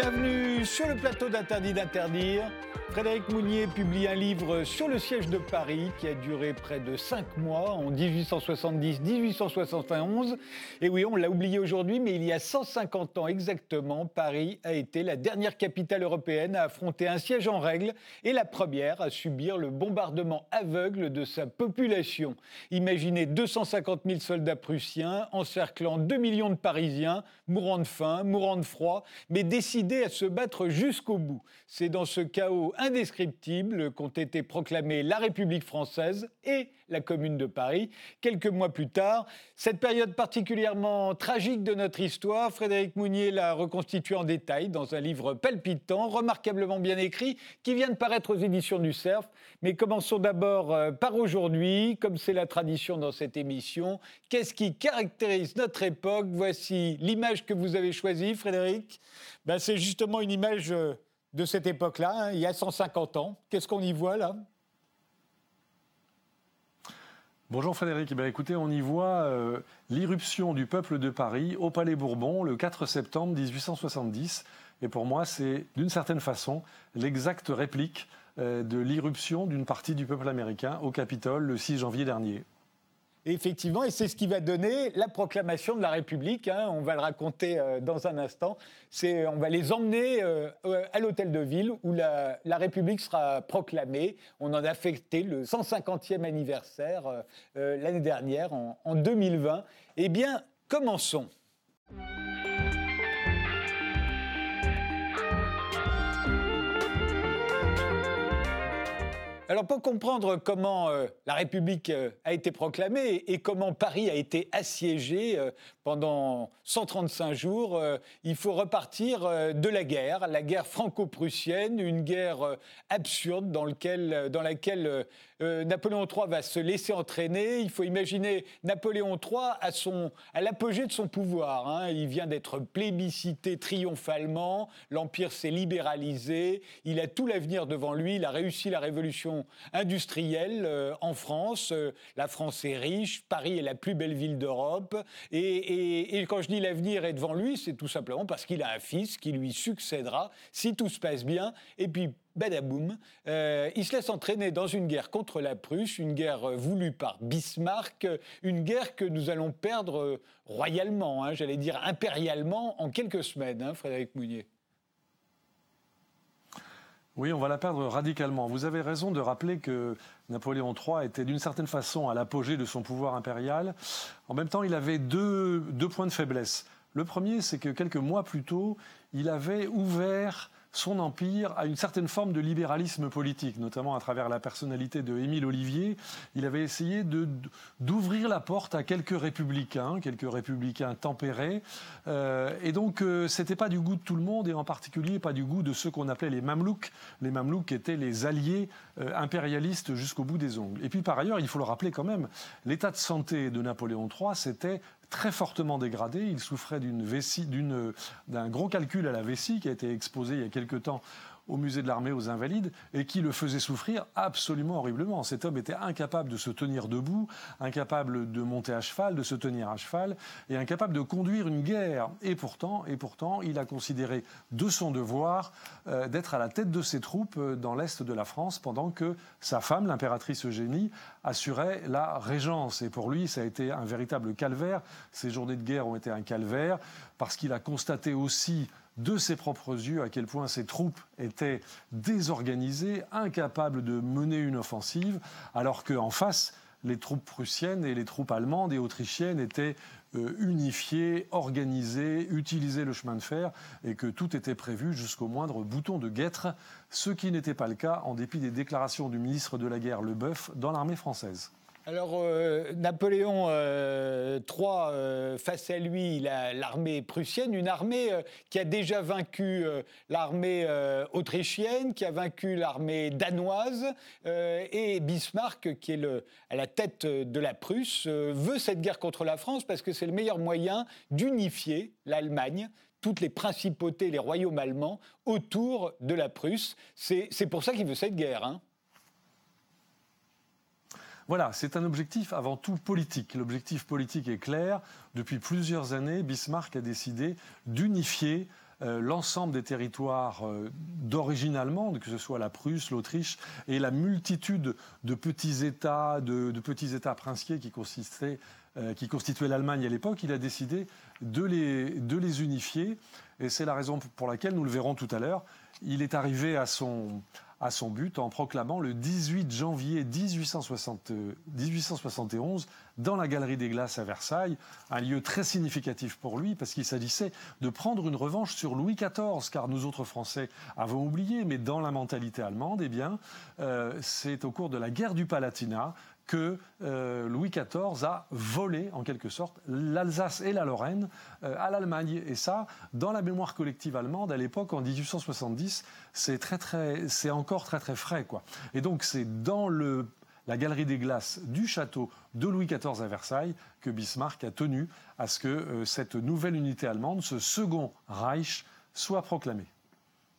Bienvenue sur le plateau d'Interdit d'interdire. Frédéric Mounier publie un livre sur le siège de Paris qui a duré près de cinq mois en 1870-1871. Et oui, on l'a oublié aujourd'hui, mais il y a 150 ans exactement, Paris a été la dernière capitale européenne à affronter un siège en règle et la première à subir le bombardement aveugle de sa population. Imaginez 250 000 soldats prussiens encerclant 2 millions de Parisiens, mourant de faim, mourant de froid, mais décidés à se battre jusqu'au bout. C'est dans ce chaos indescriptibles qu'ont été proclamées la République française et la Commune de Paris. Quelques mois plus tard, cette période particulièrement tragique de notre histoire, Frédéric Mounier l'a reconstituée en détail dans un livre palpitant, remarquablement bien écrit, qui vient de paraître aux éditions du Cerf. Mais commençons d'abord euh, par aujourd'hui, comme c'est la tradition dans cette émission. Qu'est-ce qui caractérise notre époque? Voici l'image que vous avez choisie, Frédéric. Ben, c'est justement une image euh, de cette époque-là, hein, il y a 150 ans. Qu'est-ce qu'on y voit là? Bonjour Frédéric, eh écoutez, on y voit euh, l'irruption du peuple de Paris au Palais Bourbon le 4 septembre 1870. Et pour moi, c'est d'une certaine façon l'exacte réplique euh, de l'irruption d'une partie du peuple américain au Capitole le 6 janvier dernier effectivement, et c'est ce qui va donner la proclamation de la République. Hein. on va le raconter euh, dans un instant. C'est, on va les emmener euh, à l'hôtel de ville où la, République sera proclamée. On en a fêté le 150e anniversaire euh, l'année dernière, en 2020. Eh bien, commençons. Alors pour comprendre comment euh, la République euh, a été proclamée et comment Paris a été assiégé euh, pendant 135 jours, il faut repartir de la guerre, la guerre franco-prussienne, une guerre absurde dans, dans laquelle Napoléon III va se laisser entraîner. Il faut imaginer Napoléon III à, son, à l'apogée de son pouvoir. Hein. Il vient d'être plébiscité triomphalement, l'Empire s'est libéralisé, il a tout l'avenir devant lui, il a réussi la révolution industrielle euh, en France. Euh, la France est riche, Paris est la plus belle ville d'Europe. Et, quand je dis l'avenir est devant lui, c'est tout simplement parce qu'il a un fils qui lui succédera si tout se passe bien. Et puis, badaboum, euh, il se laisse entraîner dans une guerre contre la Prusse, une guerre voulue par Bismarck, une guerre que nous allons perdre royalement, hein, j'allais dire impérialement, en quelques semaines, hein, Frédéric Mounier. Oui, on va la perdre radicalement. Vous avez raison de rappeler que Napoléon III était d'une certaine façon à l'apogée de son pouvoir impérial. En même temps, il avait deux, deux points de faiblesse. Le premier, c'est que quelques mois plus tôt, il avait ouvert son empire à une certaine forme de libéralisme politique, notamment à travers la personnalité de Émile Olivier. Il avait essayé d'ouvrir la porte à quelques républicains, quelques républicains tempérés. Euh, et donc, euh, c'était pas du goût de tout le monde, et en particulier pas du goût de ceux qu'on appelait les Mamelouks. Les Mamelouks étaient les alliés euh, impérialistes jusqu'au bout des ongles. Et puis, par ailleurs, il faut le rappeler quand même, l'état de santé de Napoléon III, c'était très fortement dégradé. Il souffrait d'un gros calcul à la vessie qui a été exposé il y a quelque temps au musée de l'armée aux Invalides et qui le faisait souffrir absolument horriblement. Cet homme était incapable de se tenir debout, incapable de monter à cheval, de se tenir à cheval et incapable de conduire une guerre. Et pourtant, et pourtant, il a considéré de son devoir euh, d'être à la tête de ses troupes euh, dans l'est de la France pendant que sa femme, l'impératrice Eugénie, assurait la régence. Et pour lui, ça a été un véritable calvaire. Ces journées de guerre ont été un calvaire parce qu'il a constaté aussi de ses propres yeux à quel point ses troupes étaient désorganisées, incapables de mener une offensive, alors qu'en face, les troupes prussiennes et les troupes allemandes et autrichiennes étaient euh, unifiées, organisées, utilisaient le chemin de fer et que tout était prévu jusqu'au moindre bouton de guêtre, ce qui n'était pas le cas en dépit des déclarations du ministre de la Guerre Leboeuf dans l'armée française. Alors, euh, Napoléon III, euh, euh, face à lui, l'armée prussienne, une armée qui a déjà vaincu l'armée autrichienne, qui a vaincu l'armée danoise, et Bismarck, qui est à la tête de la Prusse, veut cette guerre contre la France parce que c'est le meilleur moyen d'unifier l'Allemagne toutes les principautés, les royaumes allemands autour de la Prusse. C'est pour ça qu'il veut cette guerre. Hein. Voilà, c'est un objectif avant tout politique. L'objectif politique est clair. Depuis plusieurs années, Bismarck a décidé d'unifier l'ensemble des territoires d'origine allemande, que ce soit la Prusse, l'Autriche, et la multitude de petits États, de, petits États princiers qui qui constituaient l'Allemagne à l'époque, il a décidé de les unifier. Et c'est la raison pour laquelle, nous le verrons tout à l'heure, il est arrivé à son, à son but en proclamant le 18 janvier 1871 dans la Galerie des Glaces à Versailles, un lieu très significatif pour lui parce qu'il s'agissait de prendre une revanche sur Louis XIV, car nous autres Français avons oublié, mais dans la mentalité allemande, eh bien, euh, c'est au cours de la guerre du Palatinat que euh, Louis XIV a volé, en quelque sorte, l'Alsace et la Lorraine euh, à l'Allemagne. Et ça, dans la mémoire collective allemande, à l'époque, en 1870, c'est très, très, encore très, très frais, quoi. Et donc, c'est dans le, la galerie des glaces du château de Louis XIV à Versailles que Bismarck a tenu à ce que euh, cette nouvelle unité allemande, ce second Reich, soit proclamé.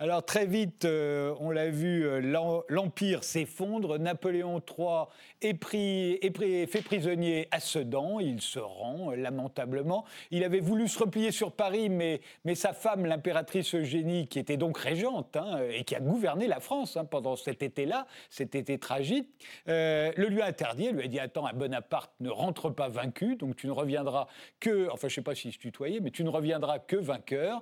Alors très vite, euh, on l'a vu, euh, l'Empire s'effondre. Napoléon III est, pris, est fait prisonnier à Sedan. Il se rend euh, lamentablement. Il avait voulu se replier sur Paris, mais, mais sa femme, l'impératrice Eugénie, qui était donc régente hein, et qui a gouverné la France hein, pendant cet été-là, cet été tragique, le lui a interdit. Elle lui a dit Attends, un Bonaparte ne rentre pas vaincu, donc tu ne reviendras que. Enfin, je ne sais pas si je tutoyais, mais tu ne reviendras que vainqueur.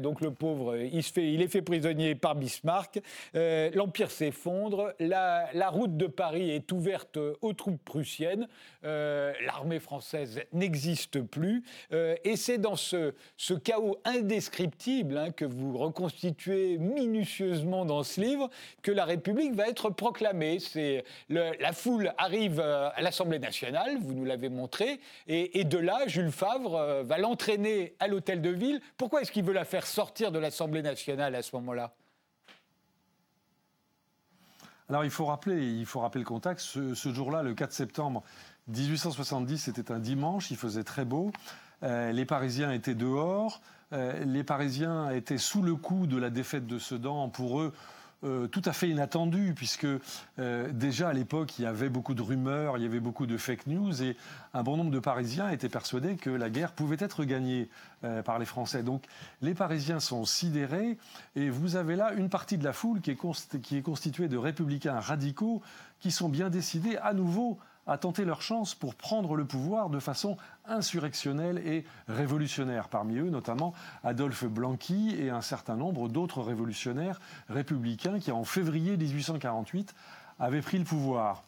donc le pauvre, il se fait. Il est fait prisonnier par Bismarck. Euh, L'Empire s'effondre. La, route de Paris est ouverte aux troupes prussiennes. Euh, l'armée française n'existe plus. Euh, et c'est dans ce, chaos indescriptible hein, que vous reconstituez minutieusement dans ce livre que la République va être proclamée. C'est la foule arrive à l'Assemblée nationale, vous nous l'avez montré, et, de là, Jules Favre va l'entraîner à l'hôtel de ville. Pourquoi est-ce qu'il veut la faire sortir de l'Assemblée nationale à ce moment-là alors il faut rappeler, il faut rappeler le contexte. Ce, jour-là, le 4 septembre 1870, c'était un dimanche, il faisait très beau. Euh, les Parisiens étaient dehors. Euh, les Parisiens étaient sous le coup de la défaite de Sedan. Pour eux, euh, tout à fait inattendu, puisque euh, déjà à l'époque, il y avait beaucoup de rumeurs, il y avait beaucoup de fake news, et un bon nombre de Parisiens étaient persuadés que la guerre pouvait être gagnée euh, par les Français. Donc les Parisiens sont sidérés, et vous avez là une partie de la foule qui est, qui est constituée de républicains radicaux qui sont bien décidés à nouveau à tenter leur chance pour prendre le pouvoir de façon insurrectionnelle et révolutionnaire. Parmi eux, notamment Adolphe Blanqui et un certain nombre d'autres révolutionnaires républicains qui, en février 1848, avaient pris le pouvoir.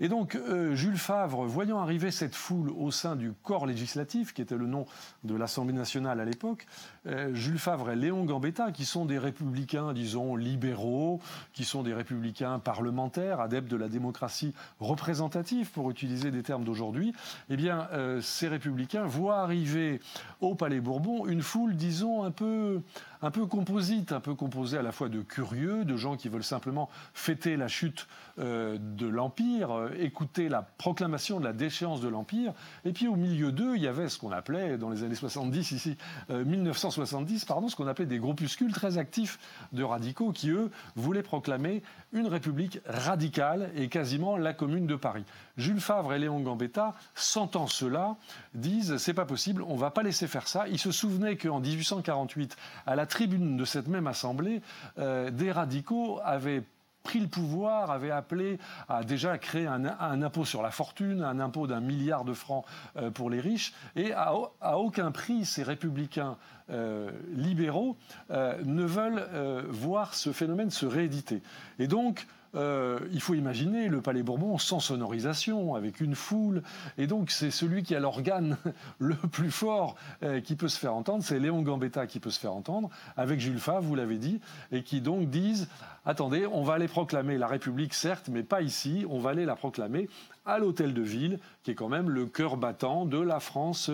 Et donc, euh, Jules Favre, voyant arriver cette foule au sein du corps législatif, qui était le nom de l'Assemblée nationale à l'époque, euh, Jules Favre et Léon Gambetta, qui sont des républicains, disons, libéraux, qui sont des républicains parlementaires, adeptes de la démocratie représentative, pour utiliser des termes d'aujourd'hui, eh bien, euh, ces républicains voient arriver au Palais Bourbon une foule, disons, un peu composite, un peu composé à la fois de curieux, de gens qui veulent simplement fêter la chute de l'Empire, écouter la proclamation de la déchéance de l'Empire. Et puis au milieu d'eux, il y avait ce qu'on appelait, dans les années 70, ici, 1970, euh, pardon, ce qu'on appelait des groupuscules très actifs de radicaux qui, eux, voulaient proclamer une république radicale et quasiment la commune de Paris. Jules Favre et Léon Gambetta, sentant cela, disent c'est pas possible, on va pas laisser faire ça. Ils se souvenaient qu'en 1848, à la tribune de cette même assemblée, euh, des radicaux avaient pris le pouvoir, avaient appelé à déjà créer un, impôt sur la fortune, un impôt d'un milliard de francs euh, pour les riches, et à, aucun prix ces républicains euh, libéraux ne veulent voir ce phénomène se rééditer. Et donc, euh, il faut imaginer le Palais Bourbon sans sonorisation, avec une foule. Et donc, c'est celui qui a l'organe le plus fort euh, qui peut se faire entendre. C'est Léon Gambetta qui peut se faire entendre, avec Jules Favre, vous l'avez dit, et qui donc disent attendez, on va aller proclamer la République, certes, mais pas ici. On va aller la proclamer à l'Hôtel de Ville, qui est quand même le cœur battant de la France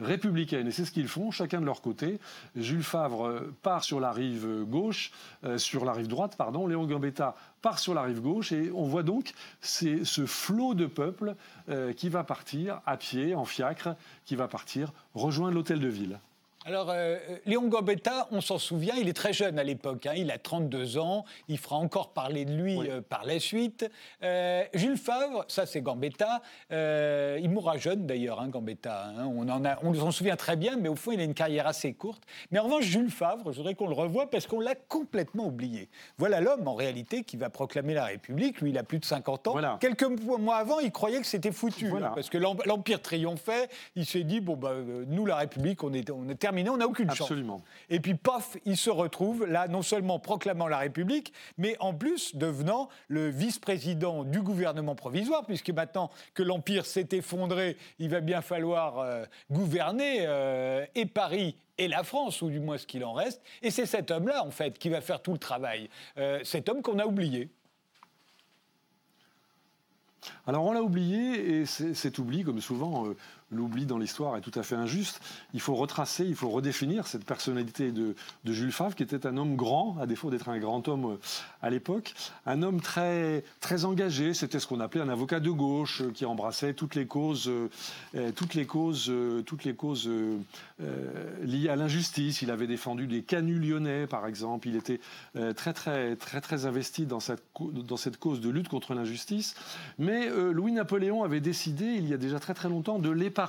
républicaine. Et c'est ce qu'ils font, chacun de leur côté. Jules Favre euh, part sur la rive gauche, euh, sur la rive droite, pardon. Léon Gambetta part sur la rive gauche. Et on voit donc ce flot de peuple euh, qui va partir à pied, en fiacre, qui va partir rejoindre l'hôtel de ville. Alors, euh, Léon Gambetta, on s'en souvient, il est très jeune à l'époque, hein, il a 32 ans, il fera encore parler de lui euh, par la suite. Euh, Jules Favre, ça c'est Gambetta, il mourra jeune d'ailleurs, hein, Gambetta, hein. on, en a, on s'en souvient très bien, mais au fond il a une carrière assez courte. Mais en revanche, Jules Favre, je voudrais qu'on le revoie parce qu'on l'a complètement oublié. Voilà l'homme en réalité qui va proclamer la République, lui il a plus de 50 ans. Quelques mois avant, il croyait que c'était foutu, parce que l'Empire triomphait, il s'est dit, bon, bah, nous la République, on est, on est on n'a aucune Absolument. chance. Et puis, pof, il se retrouve là, non seulement proclamant la République, mais en plus devenant le vice-président du gouvernement provisoire, puisque maintenant que l'Empire s'est effondré, il va bien falloir euh, gouverner euh, et Paris et la France, ou du moins ce qu'il en reste. Et c'est cet homme-là, en fait, qui va faire tout le travail. Euh, cet homme qu'on a oublié. Alors on l'a oublié, et cet oubli, comme souvent, l'oubli dans l'histoire est tout à fait injuste. Il faut retracer, il faut redéfinir cette personnalité de, Jules Favre, qui était un homme grand, à défaut d'être un grand homme euh, à l'époque, un homme très, très engagé. C'était ce qu'on appelait un avocat de gauche, euh, qui embrassait toutes les causes, euh, toutes les causes, toutes les causes liées à l'injustice. Il avait défendu les canuts lyonnais, par exemple. Il était très, très, très, très investi dans cette, dans cette cause de lutte contre l'injustice. Mais Louis-Napoléon avait décidé, il y a déjà très très longtemps, de l'épargner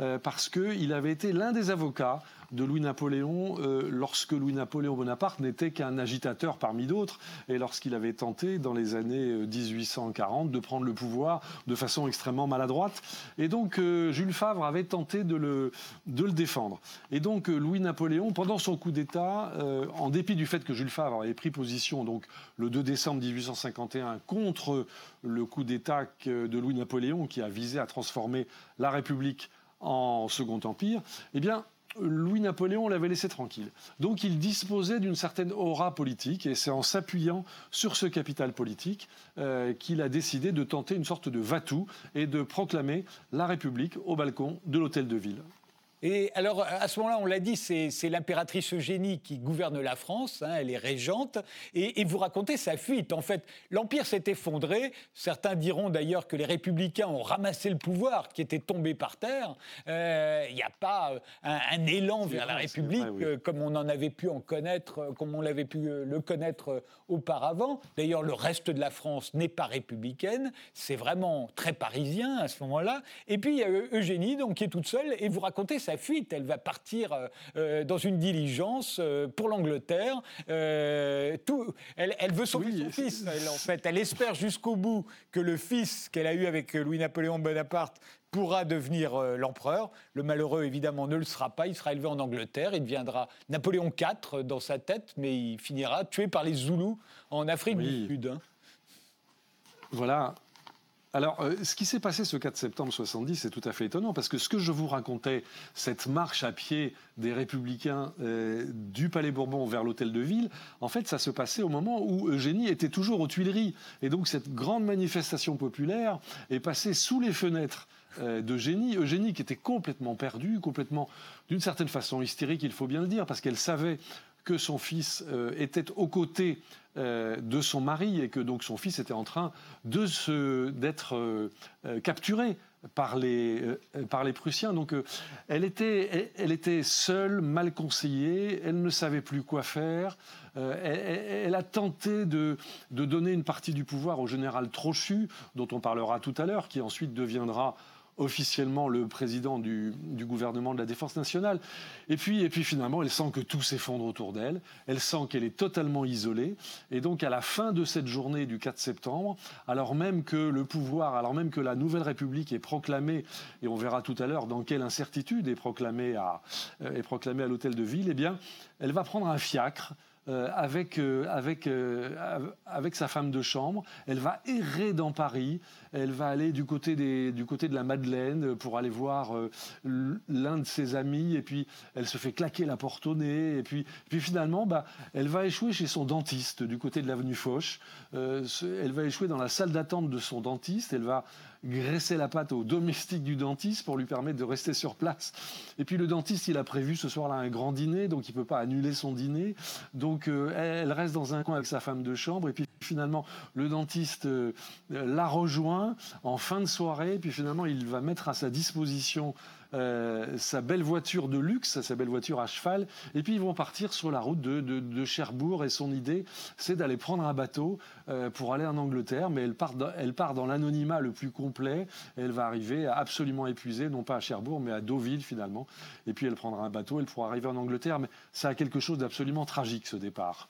euh, parce qu'il avait été l'un des avocats de Louis-Napoléon euh, lorsque Louis-Napoléon Bonaparte n'était qu'un agitateur parmi d'autres et lorsqu'il avait tenté dans les années 1840 euh, de prendre le pouvoir de façon extrêmement maladroite. Et donc Jules Favre avait tenté de le, de le défendre. Et donc Louis-Napoléon, pendant son coup d'État, en dépit du fait que Jules Favre avait pris position donc le 2 décembre 1851 contre le coup d'État de Louis-Napoléon qui a visé à transformer la République en Second Empire, eh bien, Louis-Napoléon l'avait laissé tranquille. Donc il disposait d'une certaine aura politique et c'est en s'appuyant sur ce capital politique euh, qu'il a décidé de tenter une sorte de va-tout et de proclamer la République au balcon de l'hôtel de ville. Et alors, à ce moment-là, on l'a dit, c'est l'impératrice Eugénie qui gouverne la France, hein, elle est régente, et, vous racontez sa fuite. En fait, l'Empire s'est effondré, certains diront d'ailleurs que les républicains ont ramassé le pouvoir qui était tombé par terre. Euh, il n'y a pas euh, un, élan vers la République euh, comme on en avait pu en connaître, comme on l'avait pu le connaître auparavant. D'ailleurs, le reste de la France n'est pas républicaine, c'est vraiment très parisien à ce moment-là. Et puis, il y a Eugénie, donc, qui est toute seule, et vous racontez sa fuite. Elle va partir euh, euh, dans une diligence euh, pour l'Angleterre. tout, elle, elle, veut sauver son fils. Elle, en fait, elle espère jusqu'au bout que le fils qu'elle a eu avec Louis-Napoléon Bonaparte pourra devenir l'empereur. Le malheureux, évidemment, ne le sera pas. Il sera élevé en Angleterre. Il deviendra Napoléon IV dans sa tête, mais il finira tué par les Zoulous en Afrique du Sud. Hein. Voilà. Alors, euh, ce qui s'est passé ce 4 septembre 70, c'est tout à fait étonnant, parce que ce que je vous racontais, cette marche à pied des républicains euh, du Palais Bourbon vers l'hôtel de ville, en fait, ça se passait au moment où Eugénie était toujours aux Tuileries. Et donc, cette grande manifestation populaire est passée sous les fenêtres euh, d'Eugénie. Eugénie qui était complètement perdue, complètement, d'une certaine façon, hystérique, il faut bien le dire, parce qu'elle savait que son fils était aux côtés euh, de son mari et que donc son fils était en train de se d'être euh, euh, capturé par les, par les Prussiens. Donc elle, était, elle, était seule, mal conseillée, elle ne savait plus quoi faire. Elle, a tenté de, de, donner une partie du pouvoir au général Trochu, dont on parlera tout à l'heure, qui ensuite deviendra officiellement le président du, gouvernement de la Défense nationale. Et puis, et puis finalement, elle sent que tout s'effondre autour d'elle, elle sent qu'elle est totalement isolée. Et donc à la fin de cette journée du 4 septembre, alors même que le pouvoir, alors même que la Nouvelle République est proclamée, et on verra tout à l'heure dans quelle incertitude est proclamée à, euh, est proclamée à l'hôtel de ville, eh bien, elle va prendre un fiacre euh, avec, euh, avec, avec sa femme de chambre. Elle va errer dans Paris. Elle va aller du côté, du côté de la Madeleine pour aller voir l'un de ses amis. Et puis, elle se fait claquer la porte au nez. Et puis, puis finalement, bah, elle va échouer chez son dentiste du côté de l'avenue Foch. elle va échouer dans la salle d'attente de son dentiste. Elle va graisser la patte au domestique du dentiste pour lui permettre de rester sur place. Et puis le dentiste, il a prévu ce soir-là un grand dîner, donc il ne peut pas annuler son dîner. Donc euh, elle reste dans un coin avec sa femme de chambre. Et puis finalement, le dentiste euh, la rejoint en fin de soirée. Puis finalement, il va mettre à sa disposition sa belle voiture de luxe, sa belle voiture à cheval, et puis ils vont partir sur la route de, Cherbourg. Et son idée, c'est d'aller prendre un bateau pour aller en Angleterre, mais elle part dans, elle part dans l'anonymat le plus complet. elle va arriver absolument épuisée, non pas à Cherbourg, mais à Deauville finalement. Et puis elle prendra un bateau, elle pourra arriver en Angleterre. Mais ça a quelque chose d'absolument tragique ce départ.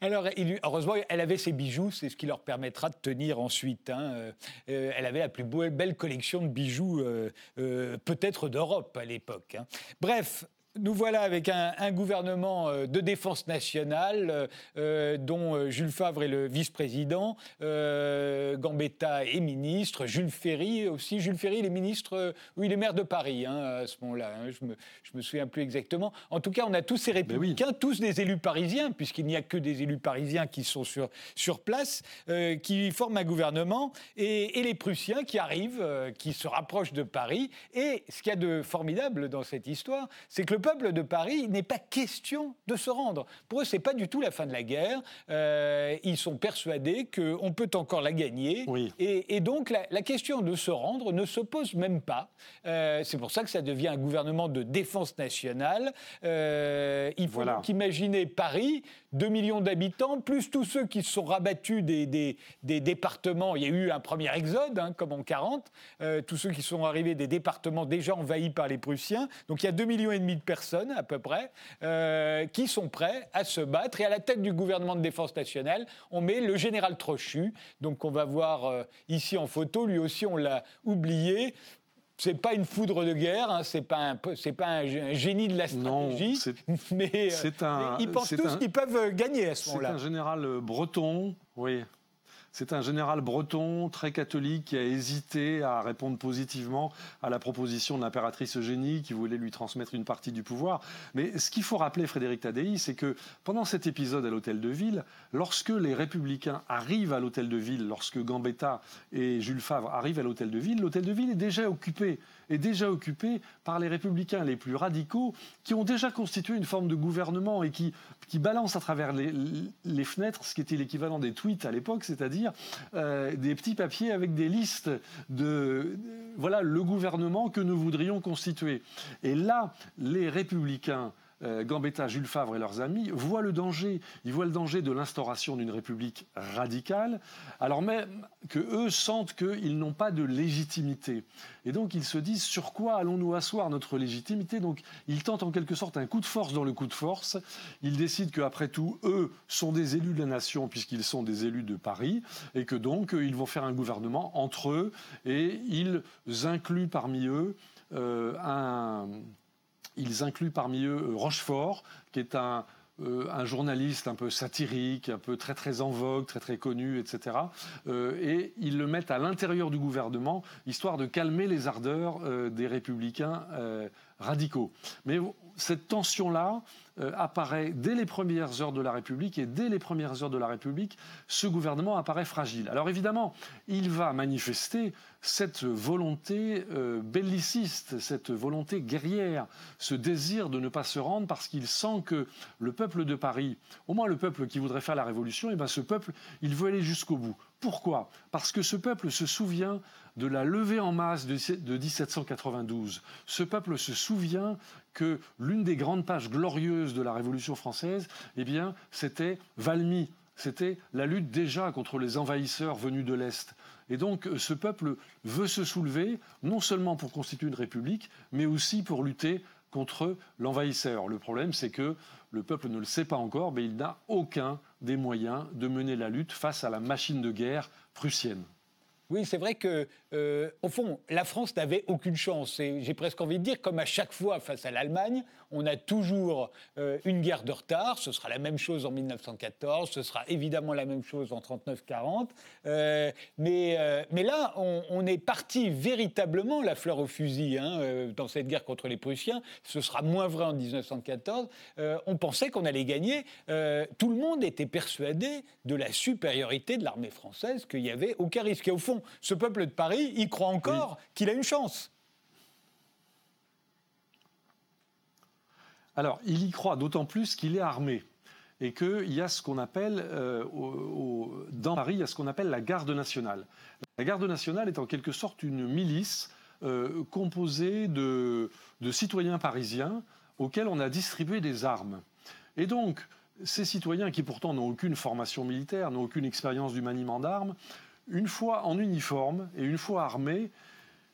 Alors, heureusement, elle avait ses bijoux, c'est ce qui leur permettra de tenir ensuite. Hein. Euh, euh, elle avait la plus belle collection de bijoux, euh, peut-être d'Europe à l'époque. Hein. Bref, nous voilà avec un, gouvernement euh, de défense nationale euh, euh, dont Jules Favre est le vice-président, Gambetta est ministre, Jules Ferry aussi. Jules Ferry, il est ministre, oui, il est maire de Paris hein, à ce moment-là. Hein, je me, me souviens plus exactement. En tout cas, on a tous ces ben républicains, tous des élus parisiens, puisqu'il n'y a que des élus parisiens qui sont sur, sur place, qui forment un gouvernement, et, et les Prussiens qui arrivent, qui se rapprochent de Paris. Et ce qu'il y a de formidable dans cette histoire, c'est que le peuple de Paris n'est pas question de se rendre. Pour eux, c'est pas du tout la fin de la guerre. Euh, ils sont persuadés qu'on peut encore la gagner. Et, donc, la, question de se rendre ne se pose même pas. Euh, c'est pour ça que ça devient un gouvernement de défense nationale. Euh, il faut donc imaginer Paris 2 millions d'habitants, plus tous ceux qui se sont rabattus des, départements. Il y a eu un premier exode, hein, comme en 40, euh, tous ceux qui sont arrivés des départements déjà envahis par les Prussiens. Donc il y a 2 millions et demi de personnes à peu près euh, qui sont prêts à se battre. Et à la tête du gouvernement de défense nationale, on met le général Trochu, donc on va voir euh, ici en photo. Lui aussi, on l'a oublié c'est pas une foudre de guerre, hein, c'est pas un, c'est pas un, génie de la stratégie, mais, euh, un, ils pensent tous qu'ils peuvent gagner à ce moment-là. C'est un général euh, breton, oui, c'est un général breton très catholique qui a hésité à répondre positivement à la proposition de l'impératrice Eugénie qui voulait lui transmettre une partie du pouvoir. Mais ce qu'il faut rappeler, Frédéric Tadei, c'est que pendant cet épisode à l'hôtel de ville, lorsque les républicains arrivent à l'hôtel de ville, lorsque Gambetta et Jules Favre arrivent à l'hôtel de ville, l'hôtel de ville est déjà occupé est déjà occupé par les républicains les plus radicaux qui ont déjà constitué une forme de gouvernement et qui, qui balancent à travers les, fenêtres ce qui était l'équivalent des tweets à l'époque, c'est-à-dire euh, des petits papiers avec des listes de, voilà le gouvernement que nous voudrions constituer. Et là, les républicains Gambetta, Jules Favre et leurs amis voient le danger. Ils voient le danger de l'instauration d'une république radicale, alors même que eux sentent qu'ils n'ont pas de légitimité. Et donc ils se disent sur quoi allons-nous asseoir notre légitimité? Donc ils tentent en quelque sorte un coup de force dans le coup de force. Ils décident qu'après tout, eux sont des élus de la nation puisqu'ils sont des élus de Paris et que donc ils vont faire un gouvernement entre eux et ils incluent parmi eux euh, un ils incluent parmi eux euh, Rochefort, qui est euh, un, journaliste un peu satirique, un peu très très en vogue, très très connu, etc. Euh, et ils le mettent à l'intérieur du gouvernement, histoire de calmer les ardeurs des républicains radicaux. Mais cette tension-là, euh, apparaît dès les premières heures de la République et dès les premières heures de la République, ce gouvernement apparaît fragile. Alors évidemment, il va manifester cette volonté euh, belliciste, cette volonté guerrière, ce désir de ne pas se rendre parce qu'il sent que le peuple de Paris, au moins le peuple qui voudrait faire la révolution, et eh bien ce peuple, il veut aller jusqu'au bout. Pourquoi? Parce que ce peuple se souvient de la levée en masse de, 1792. Ce peuple se souvient que l'une des grandes pages glorieuses de la Révolution française, eh bien, c'était Valmy. C'était la lutte déjà contre les envahisseurs venus de l'Est. Et donc, ce peuple veut se soulever, non seulement pour constituer une république, mais aussi pour lutter contre l'envahisseur. Le problème, c'est que le peuple ne le sait pas encore, mais il n'a aucun des moyens de mener la lutte face à la machine de guerre prussienne. Oui, c'est vrai que, euh, au fond, la France n'avait aucune chance. Et j'ai presque envie de dire, comme à chaque fois face à l'Allemagne, on a toujours euh, une guerre de retard. Ce sera la même chose en 1914, ce sera évidemment la même chose en 39-40. Euh, mais, mais là, on, est parti véritablement la fleur au fusil hein, dans cette guerre contre les Prussiens. Ce sera moins vrai en 1914. on pensait qu'on allait gagner. tout le monde était persuadé de la supériorité de l'armée française, qu'il n'y avait aucun risque. Et au fond, ce peuple de Paris, il croit encore qu'il a une chance. Alors, il y croit d'autant plus qu'il est armé et qu'il y a ce qu'on appelle, euh, dans Paris, il y a ce qu'on appelle la garde nationale. La garde nationale est en quelque sorte une milice composé de, de citoyens parisiens auxquels on a distribué des armes. Et donc, ces citoyens qui pourtant n'ont aucune formation militaire, n'ont aucune expérience du maniement d'armes, une fois en uniforme et une fois armés,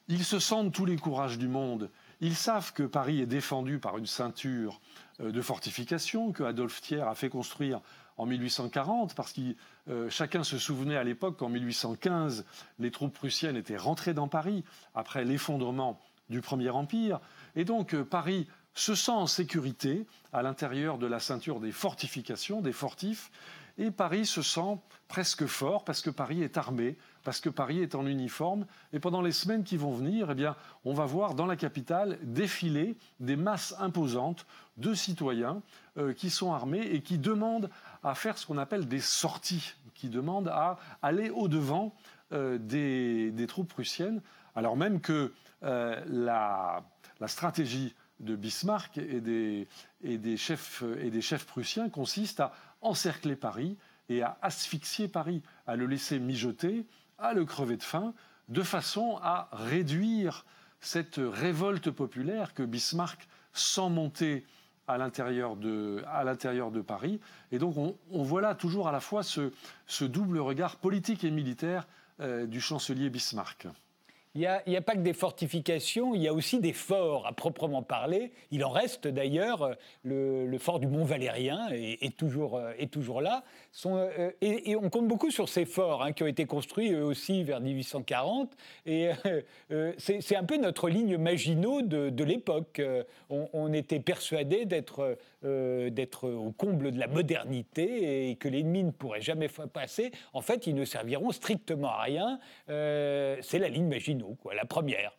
ils se sentent tous les courages du monde. Ils savent que Paris est défendu par une ceinture euh, de fortification que Adolphe Thiers a fait construire en 1840, parce que euh, chacun se souvenait à l'époque qu'en 1815, les troupes prussiennes étaient rentrées dans Paris après l'effondrement du Premier Empire. Et donc euh, Paris se sent en sécurité à l'intérieur de la ceinture des fortifications, des fortifs, et Paris se sent presque fort parce que Paris est armé, parce que Paris est en uniforme. Et pendant les semaines qui vont venir, eh bien, on va voir dans la capitale défiler des masses imposantes de citoyens euh, qui sont armés et qui demandent à faire ce qu'on appelle des sorties, qui demandent à aller au-devant euh, des, troupes prussiennes, alors même que euh, la, la stratégie de Bismarck et des, et des, chefs, et des chefs prussiens consiste à encercler Paris et à asphyxier Paris, à le laisser mijoter, à le crever de faim, de façon à réduire cette révolte populaire que Bismarck sent monter à l'intérieur de, à l'intérieur de Paris. Et donc on, voit là toujours à la fois ce, double regard politique et militaire euh, du chancelier Bismarck. Il n'y a, pas que des fortifications, il y a aussi des forts à proprement parler. Il en reste d'ailleurs, le, fort du Mont Valérien est, toujours, est toujours là. Euh, et, on compte beaucoup sur ces forts hein, qui ont été construits eux aussi vers 1840. Et euh, euh, c'est un peu notre ligne Maginot de, l'époque. On, était persuadé d'être au comble de la modernité et que l'ennemi ne pourrait jamais passer. En fait, ils ne serviront strictement à rien. c'est la ligne Maginot la première.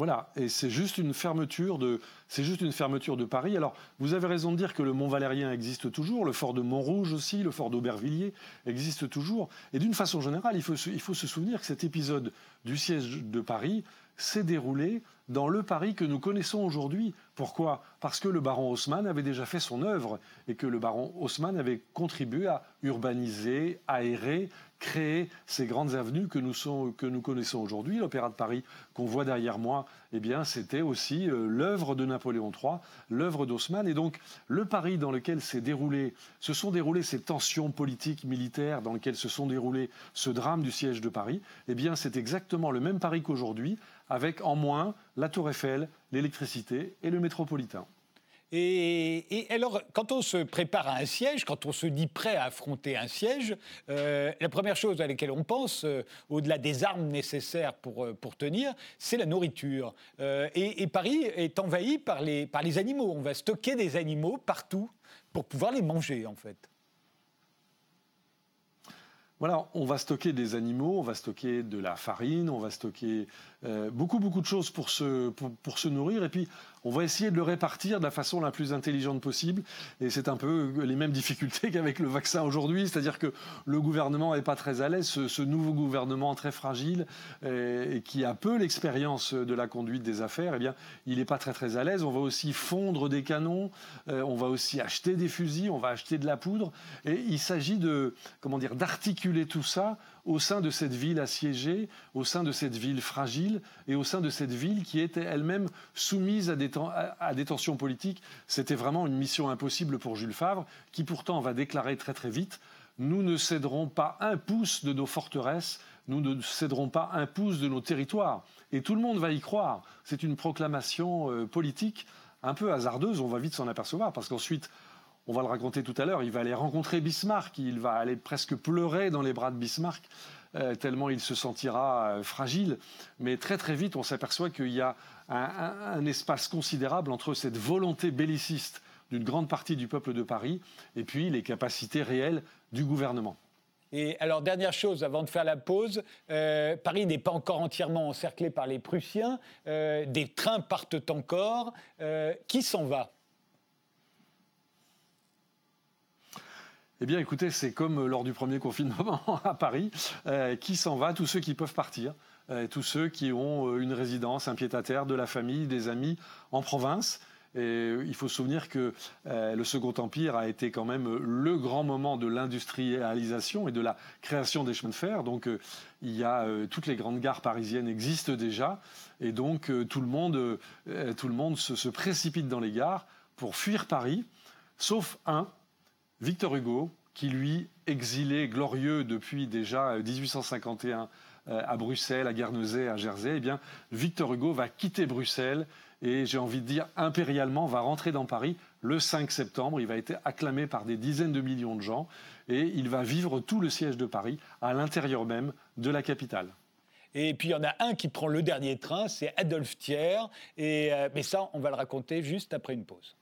Voilà, et c'est juste une fermeture de, c'est juste une fermeture de Paris. Alors, vous avez raison de dire que le Mont Valérien existe toujours, le fort de Montrouge aussi, le fort d'Aubervilliers existe toujours. Et d'une façon générale, il faut, il faut se souvenir que cet épisode du siège de Paris s'est déroulé dans le Paris que nous connaissons aujourd'hui. Pourquoi? Parce que le baron Haussmann avait déjà fait son œuvre et que le baron Haussmann avait contribué à urbaniser, aérer, créer ces grandes avenues que nous, que nous connaissons aujourd'hui. L'Opéra de Paris qu'on voit derrière moi, eh bien, c'était aussi euh, l'œuvre de Napoléon III, l'œuvre d'Haussmann. Et donc, le Paris dans lequel s'est déroulé, se sont déroulées ces tensions politiques, militaires, dans lesquelles se sont déroulés ce drame du siège de Paris, eh bien, c'est exactement le même Paris qu'aujourd'hui, avec en moins la Tour Eiffel, l'électricité et le métropolitain. Et, alors, quand on se prépare à un siège, quand on se dit prêt à affronter un siège, euh, la première chose à laquelle on pense, euh, au-delà des armes nécessaires pour, euh, pour tenir, c'est la nourriture. Et, Paris est envahi par les, par les animaux. On va stocker des animaux partout pour pouvoir les manger, en fait. Voilà, on va stocker des animaux, on va stocker de la farine, on va stocker beaucoup, beaucoup de choses pour se, pour se nourrir. Et puis, on va essayer de le répartir de la façon la plus intelligente possible. Et c'est un peu les mêmes difficultés qu'avec le vaccin aujourd'hui, c'est-à-dire que le gouvernement n'est pas très à l'aise, ce, nouveau gouvernement très fragile euh, et, qui a peu l'expérience de la conduite des affaires, eh bien, il n'est pas très très à l'aise. On va aussi fondre des canons, euh, on va aussi acheter des fusils, on va acheter de la poudre. Et il s'agit de, comment dire, d'articuler tout ça au sein de cette ville assiégée, au sein de cette ville fragile et au sein de cette ville qui était elle-même soumise à des, tensions politiques. C'était vraiment une mission impossible pour Jules Favre, qui pourtant va déclarer très très vite nous ne céderons pas un pouce de nos forteresses, nous ne céderons pas un pouce de nos territoires. Et tout le monde va y croire. C'est une proclamation euh, politique un peu hasardeuse, on va vite s'en apercevoir, parce qu'ensuite, on va le raconter tout à l'heure, il va aller rencontrer Bismarck, il va aller presque pleurer dans les bras de Bismarck, euh, tellement il se sentira euh, fragile. Mais très très vite, on s'aperçoit qu'il y a un, espace considérable entre cette volonté belliciste d'une grande partie du peuple de Paris et puis les capacités réelles du gouvernement. Et alors, dernière chose, avant de faire la pause, euh, Paris n'est pas encore entièrement encerclé par les Prussiens. des trains partent encore. qui s'en va? Eh bien, écoutez, c'est comme lors du premier confinement à Paris. Euh, qui s'en va Tous ceux qui peuvent partir. Euh, tous ceux qui ont euh, une résidence, un pied-à-terre, de la famille, des amis en province. Et il faut se souvenir que le Second Empire a été quand même le grand moment de l'industrialisation et de la création des chemins de fer. Donc il y a toutes les grandes gares parisiennes existent déjà, et donc tout le monde, se précipite dans les gares pour fuir Paris, sauf un, Victor Hugo, qui lui, exilé, glorieux depuis déjà 1851 euh, à Bruxelles, à Guernesey, à Jersey, eh bien, Victor Hugo va quitter Bruxelles et, j'ai envie de dire, impérialement, va rentrer dans Paris le 5 septembre. Il va être acclamé par des dizaines de millions de gens et il va vivre tout le siège de Paris à l'intérieur même de la capitale. Et puis il y en a un qui prend le dernier train, c'est Adolphe Thiers. Et, euh, mais ça, on va le raconter juste après une pause.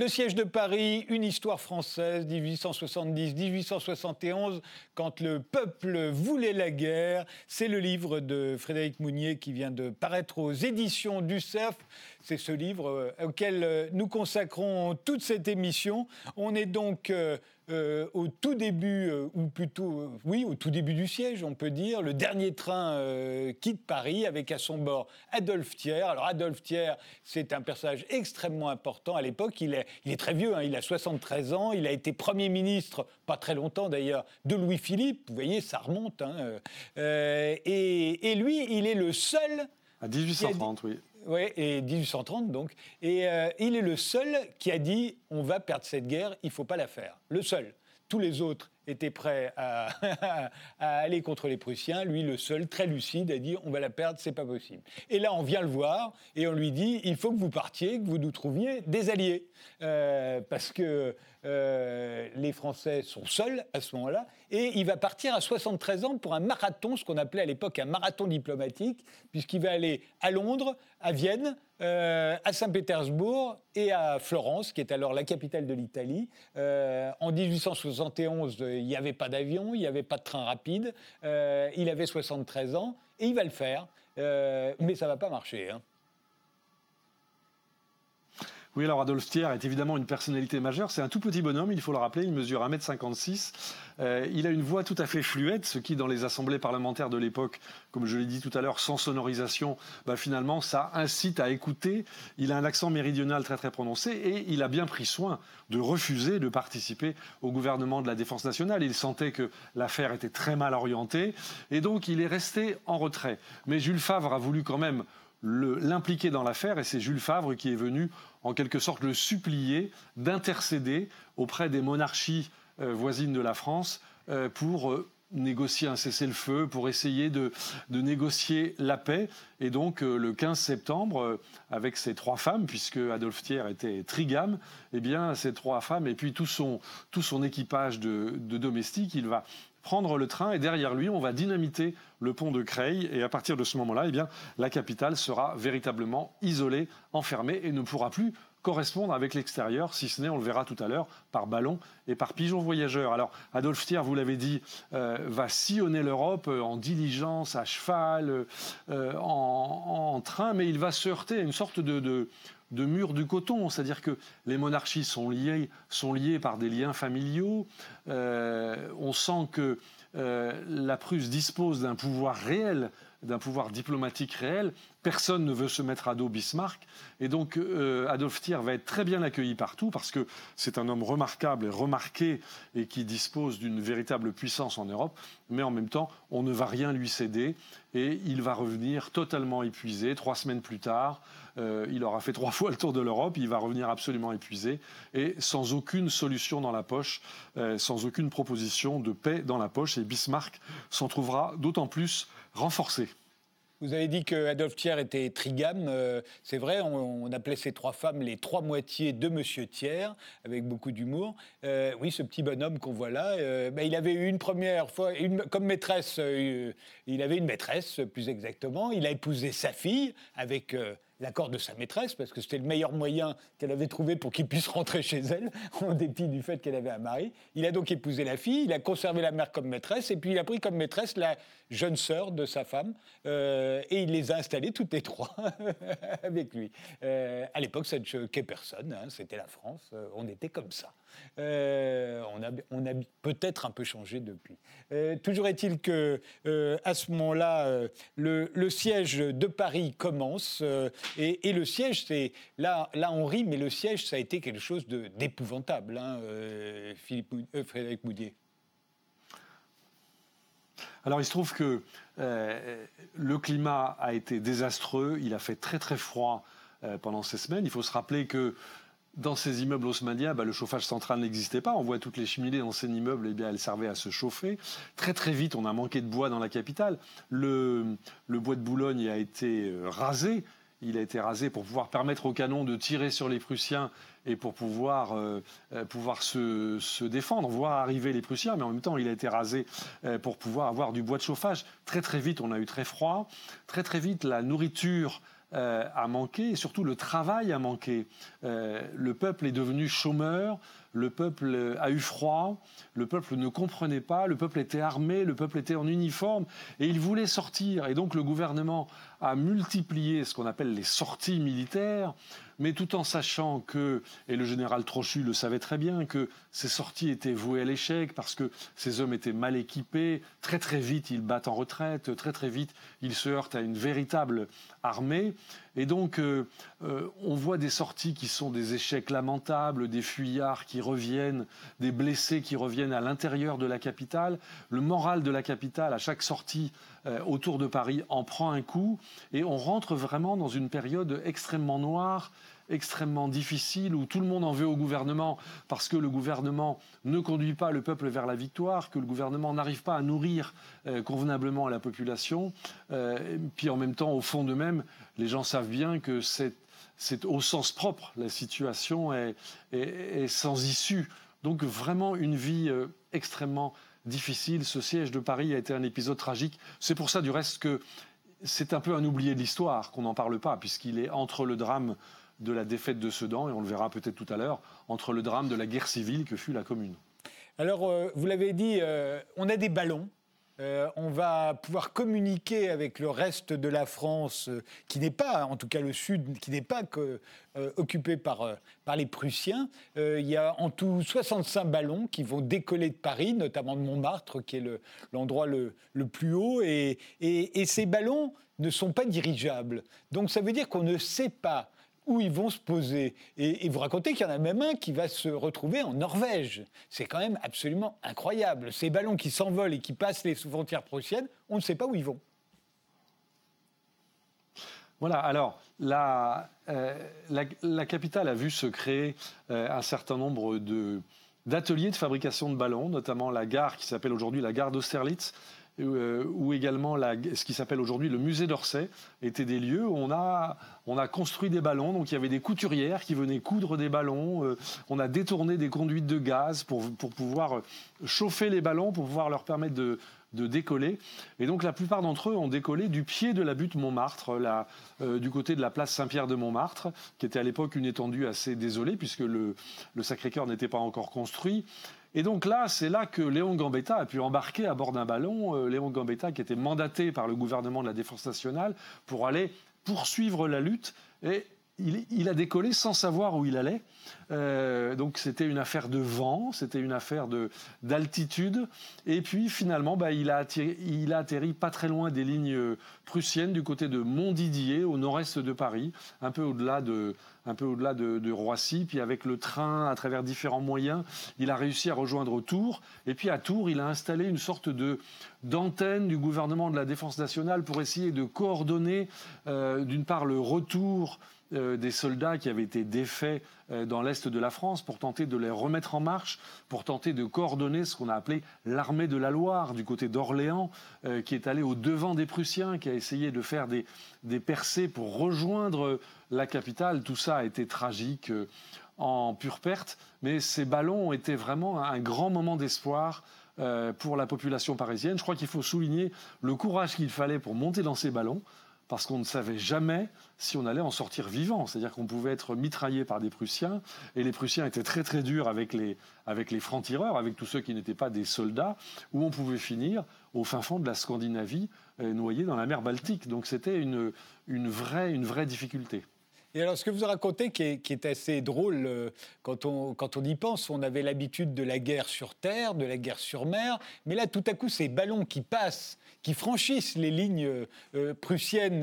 Le siège de Paris, une histoire française, 1870-1871, quand le peuple voulait la guerre. C'est le livre de Frédéric Mounier qui vient de paraître aux éditions du CERF. C'est ce livre euh, auquel euh, nous consacrons toute cette émission. On est donc euh, au tout début, ou plutôt, oui, au tout début du siège, on peut dire. Le dernier train quitte Paris avec à son bord Adolphe Thiers. Alors Adolphe Thiers, c'est un personnage extrêmement important à l'époque. Il est, il est très vieux, hein. il a 73 ans. Il a été Premier ministre, pas très longtemps d'ailleurs, de Louis-Philippe. Vous voyez, ça remonte. Hein. Et, et, lui, il est le seul... À 1830, oui oui, et 1830 donc. Et euh, il est le seul qui a dit on va perdre cette guerre, il ne faut pas la faire. Le seul. Tous les autres étaient prêts à, aller contre les Prussiens. Lui, le seul, très lucide, a dit on va la perdre, c'est pas possible. Et là, on vient le voir et on lui dit il faut que vous partiez, que vous nous trouviez des alliés. Euh, parce que euh, les Français sont seuls à ce moment-là, et il va partir à 73 ans pour un marathon, ce qu'on appelait à l'époque un marathon diplomatique, puisqu'il va aller à Londres, à Vienne, euh, à Saint-Pétersbourg et à Florence, qui est alors la capitale de l'Italie. Euh, en 1871, il n'y avait pas d'avion, il n'y avait pas de train rapide, il avait 73 ans, et il va le faire, mais ça ne va pas marcher. Hein. Oui, alors Adolphe Thiers est évidemment une personnalité majeure. C'est un tout petit bonhomme, il faut le rappeler, il mesure 1m56. Euh, il a une voix tout à fait fluette, ce qui, dans les assemblées parlementaires de l'époque, comme je l'ai dit tout à l'heure, sans sonorisation, bah, finalement, ça incite à écouter. Il a un accent méridional très très prononcé et il a bien pris soin de refuser de participer au gouvernement de la Défense nationale. Il sentait que l'affaire était très mal orientée et donc il est resté en retrait. Mais Jules Favre a voulu quand même l'impliquer dans l'affaire et c'est Jules Favre qui est venu en quelque sorte le supplier d'intercéder auprès des monarchies euh, voisines de la France euh, pour euh, négocier un cessez-le-feu, pour essayer de, négocier la paix. Et donc, le 15 septembre, avec ces trois femmes, puisque Adolphe Thiers était trigame, eh bien, ces trois femmes et puis tout son, tout son équipage de, de domestiques, il va prendre le train et derrière lui, on va dynamiter le pont de Creil. Et à partir de ce moment-là, eh bien, la capitale sera véritablement isolée, enfermée et ne pourra plus correspondre avec l'extérieur, si ce n'est, on le verra tout à l'heure, par ballon et par pigeon voyageur. Alors, Adolphe Thiers, vous l'avez dit, euh, va sillonner l'Europe euh, en diligence, à cheval, euh, en, train, mais il va se heurter à une sorte de de mur du coton, c'est-à-dire que les monarchies sont liées, sont liées par des liens familiaux. Euh, on sent que euh, la Prusse dispose d'un pouvoir réel, d'un pouvoir diplomatique réel. Personne ne veut se mettre à dos Bismarck. Et donc euh, Adolphe Thiers va être très bien accueilli partout parce que c'est un homme remarquable et remarqué et qui dispose d'une véritable puissance en Europe. Mais en même temps, on ne va rien lui céder et il va revenir totalement épuisé trois semaines plus tard. Euh, il aura fait trois fois le tour de l'Europe, il va revenir absolument épuisé et sans aucune solution dans la poche, euh, sans aucune proposition de paix dans la poche. Et Bismarck s'en trouvera d'autant plus renforcé. Vous avez dit que Adolphe Thiers était trigame. Euh, c'est vrai, on, appelait ces trois femmes les trois moitiés de Monsieur Thiers, avec beaucoup d'humour. oui, ce petit bonhomme qu'on voit là, ben, il avait eu une première fois, une, comme maîtresse, il avait une maîtresse, plus exactement. Il a épousé sa fille avec l'accord de sa maîtresse, parce que c'était le meilleur moyen qu'elle avait trouvé pour qu'il puisse rentrer chez elle, en dépit du fait qu'elle avait un mari. Il a donc épousé la fille, il a conservé la mère comme maîtresse, et puis il a pris comme maîtresse la jeune sœur de sa femme, euh, et il les a installées toutes les trois avec lui. Euh, à l'époque, ça ne choquait personne, hein, c'était la France, euh, on était comme ça. On a, on a peut-être un peu changé depuis. toujours est-il que à ce moment-là, le, siège de Paris commence, et, le siège, c'est là, là on rit, mais le siège, ça a été quelque chose d'épouvantable, hein, Philippe, Frédéric Moudier. Alors il se trouve que euh, le climat a été désastreux, il a fait très très froid euh, pendant ces semaines. Il faut se rappeler que dans ces immeubles haussmanniens, bah, le chauffage central n'existait pas. On voit toutes les cheminées dans ces immeubles, eh bien, elles servaient à se chauffer. Très très vite, on a manqué de bois dans la capitale. Le, bois de Boulogne a été euh, rasé. Il a été rasé pour pouvoir permettre aux canons de tirer sur les Prussiens et pour pouvoir, euh, euh, pouvoir se, se, défendre, voir arriver les Prussiens, mais en même temps, il a été rasé pour pouvoir avoir du bois de chauffage. Très très vite, on a eu très froid. Très très vite, la nourriture a manqué et surtout le travail a manqué. le peuple est devenu chômeur, le peuple a eu froid, le peuple ne comprenait pas, le peuple était armé, le peuple était en uniforme et il voulait sortir. Et donc le gouvernement a multiplié ce qu'on appelle les sorties militaires mais tout en sachant que, et le général Trochu le savait très bien, que ces sorties étaient vouées à l'échec parce que ces hommes étaient mal équipés, très très vite ils battent en retraite, très très vite ils se heurtent à une véritable armée, et donc euh, euh, on voit des sorties qui sont des échecs lamentables, des fuyards qui reviennent, des blessés qui reviennent à l'intérieur de la capitale, le moral de la capitale à chaque sortie euh, autour de Paris en prend un coup, et on rentre vraiment dans une période extrêmement noire extrêmement difficile où tout le monde en veut au gouvernement parce que le gouvernement ne conduit pas le peuple vers la victoire, que le gouvernement n'arrive pas à nourrir euh, convenablement la population. Euh, puis en même temps, au fond d'eux-mêmes, les gens savent bien que c'est, au sens propre, la situation est, sans issue. Donc vraiment une vie euh, extrêmement difficile. Ce siège de Paris a été un épisode tragique. C'est pour ça du reste que c'est un peu un oublié de l'histoire qu'on n'en parle pas, puisqu'il est entre le drame de la défaite de Sedan, et on le verra peut-être tout à l'heure, entre le drame de la guerre civile que fut la commune. Alors, euh, vous l'avez dit, euh, on a des ballons. Euh, on va pouvoir communiquer avec le reste de la France, qui n'est pas, en tout cas le Sud, qui n'est pas occupé par, par les Prussiens. il y a en tout 65 ballons qui vont décoller de Paris, notamment de Montmartre, qui est l'endroit le, plus haut. et, ces ballons ne sont pas dirigeables. Donc ça veut dire qu'on ne sait pas où ils vont se poser. Et, vous racontez qu'il y en a même un qui va se retrouver en Norvège. C'est quand même absolument incroyable. Ces ballons qui s'envolent et qui passent les frontières prussiennes, on ne sait pas où ils vont. Voilà, alors la, euh, la, capitale a vu se créer euh, un certain nombre d'ateliers de fabrication de ballons, notamment la gare qui s'appelle aujourd'hui la gare d'Austerlitz, euh, ou également ce qui s'appelle aujourd'hui le musée d'Orsay, étaient des lieux où on a, on a construit des ballons. Donc il y avait des couturières qui venaient coudre des ballons. Euh, on a détourné des conduites de gaz pour, pour pouvoir chauffer les ballons, pour pouvoir leur permettre de, de décoller. Et donc la plupart d'entre eux ont décollé du pied de la butte Montmartre, euh, du côté de la place Saint-Pierre de Montmartre, qui était à l'époque une étendue assez désolée puisque le, le Sacré-Cœur n'était pas encore construit. Et donc là, c'est là que Léon Gambetta a pu embarquer à bord d'un ballon. Euh, Léon Gambetta qui était mandaté par le gouvernement de la Défense nationale pour aller poursuivre la lutte. Et il, a décollé sans savoir où il allait. Euh, donc c'était une affaire de vent, c'était une affaire d'altitude. Et puis finalement, bah, il, a atterri, il a atterri pas très loin des lignes prussiennes du côté de Montdidier, au nord-est de Paris, un peu au-delà de, un peu au-delà de, Roissy. Puis avec le train, à travers différents moyens, il a réussi à rejoindre Tours. Et puis à Tours, il a installé une sorte de d'antenne du gouvernement de la Défense nationale pour essayer de coordonner, euh, d'une part, le retour euh, des soldats qui avaient été défaits euh, dans l'est de la France pour tenter de les remettre en marche, pour tenter de coordonner ce qu'on a appelé l'armée de la Loire du côté d'Orléans, euh, qui est allée au devant des Prussiens, qui a essayé de faire des, des percées pour rejoindre la capitale. Tout ça a été tragique en pure perte, mais ces ballons été vraiment un grand moment d'espoir pour la population parisienne. Je crois qu'il faut souligner le courage qu'il fallait pour monter dans ces ballons parce qu'on ne savait jamais si on allait en sortir vivant. C'est-à-dire qu'on pouvait être mitraillé par des Prussiens, et les Prussiens étaient très très durs avec les, avec les francs-tireurs, avec tous ceux qui n'étaient pas des soldats, où on pouvait finir au fin fond de la Scandinavie, euh, noyé dans la mer Baltique. Donc c'était une, une, vraie, une vraie difficulté. Et alors, ce que vous racontez, qui est, assez drôle, euh, quand, on, quand on y pense, on avait l'habitude de la guerre sur terre, de la guerre sur mer, mais là, tout à coup, ces ballons qui passent, qui franchissent les lignes euh, prussiennes,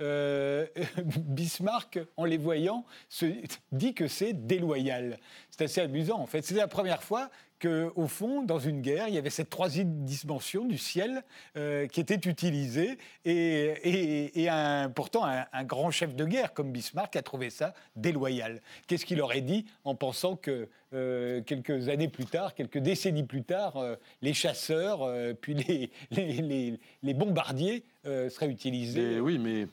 euh, Bismarck, en les voyant, se dit que c'est déloyal. C'est assez amusant, en fait. C'est la première fois qu'au fond, dans une guerre, il y avait cette troisième dimension du ciel euh, qui était utilisée. Et, pourtant, un, grand chef de guerre comme Bismarck a trouvé ça déloyal. Qu'est-ce qu'il aurait dit en pensant que euh, quelques années plus tard, quelques décennies plus tard, euh, les chasseurs, puis les, bombardiers seraient utilisés? Oui, mais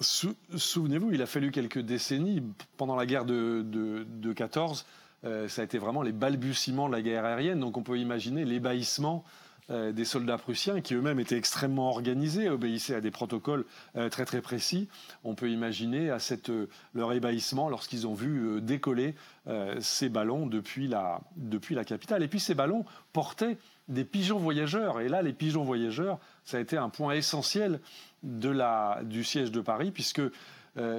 souvenez-vous, il a fallu quelques décennies pendant la guerre de, de, de 14 euh, ça a été vraiment les balbutiements de la guerre aérienne. Donc on peut imaginer l'ébahissement euh, des soldats prussiens qui eux-mêmes étaient extrêmement organisés, obéissaient à des protocoles euh, très très précis. On peut imaginer à cette, leur ébahissement lorsqu'ils ont vu décoller ces ballons depuis la, depuis la capitale. Et puis ces ballons portaient des pigeons voyageurs. Et là, les pigeons voyageurs, ça a été un point essentiel de la, du siège de Paris, puisque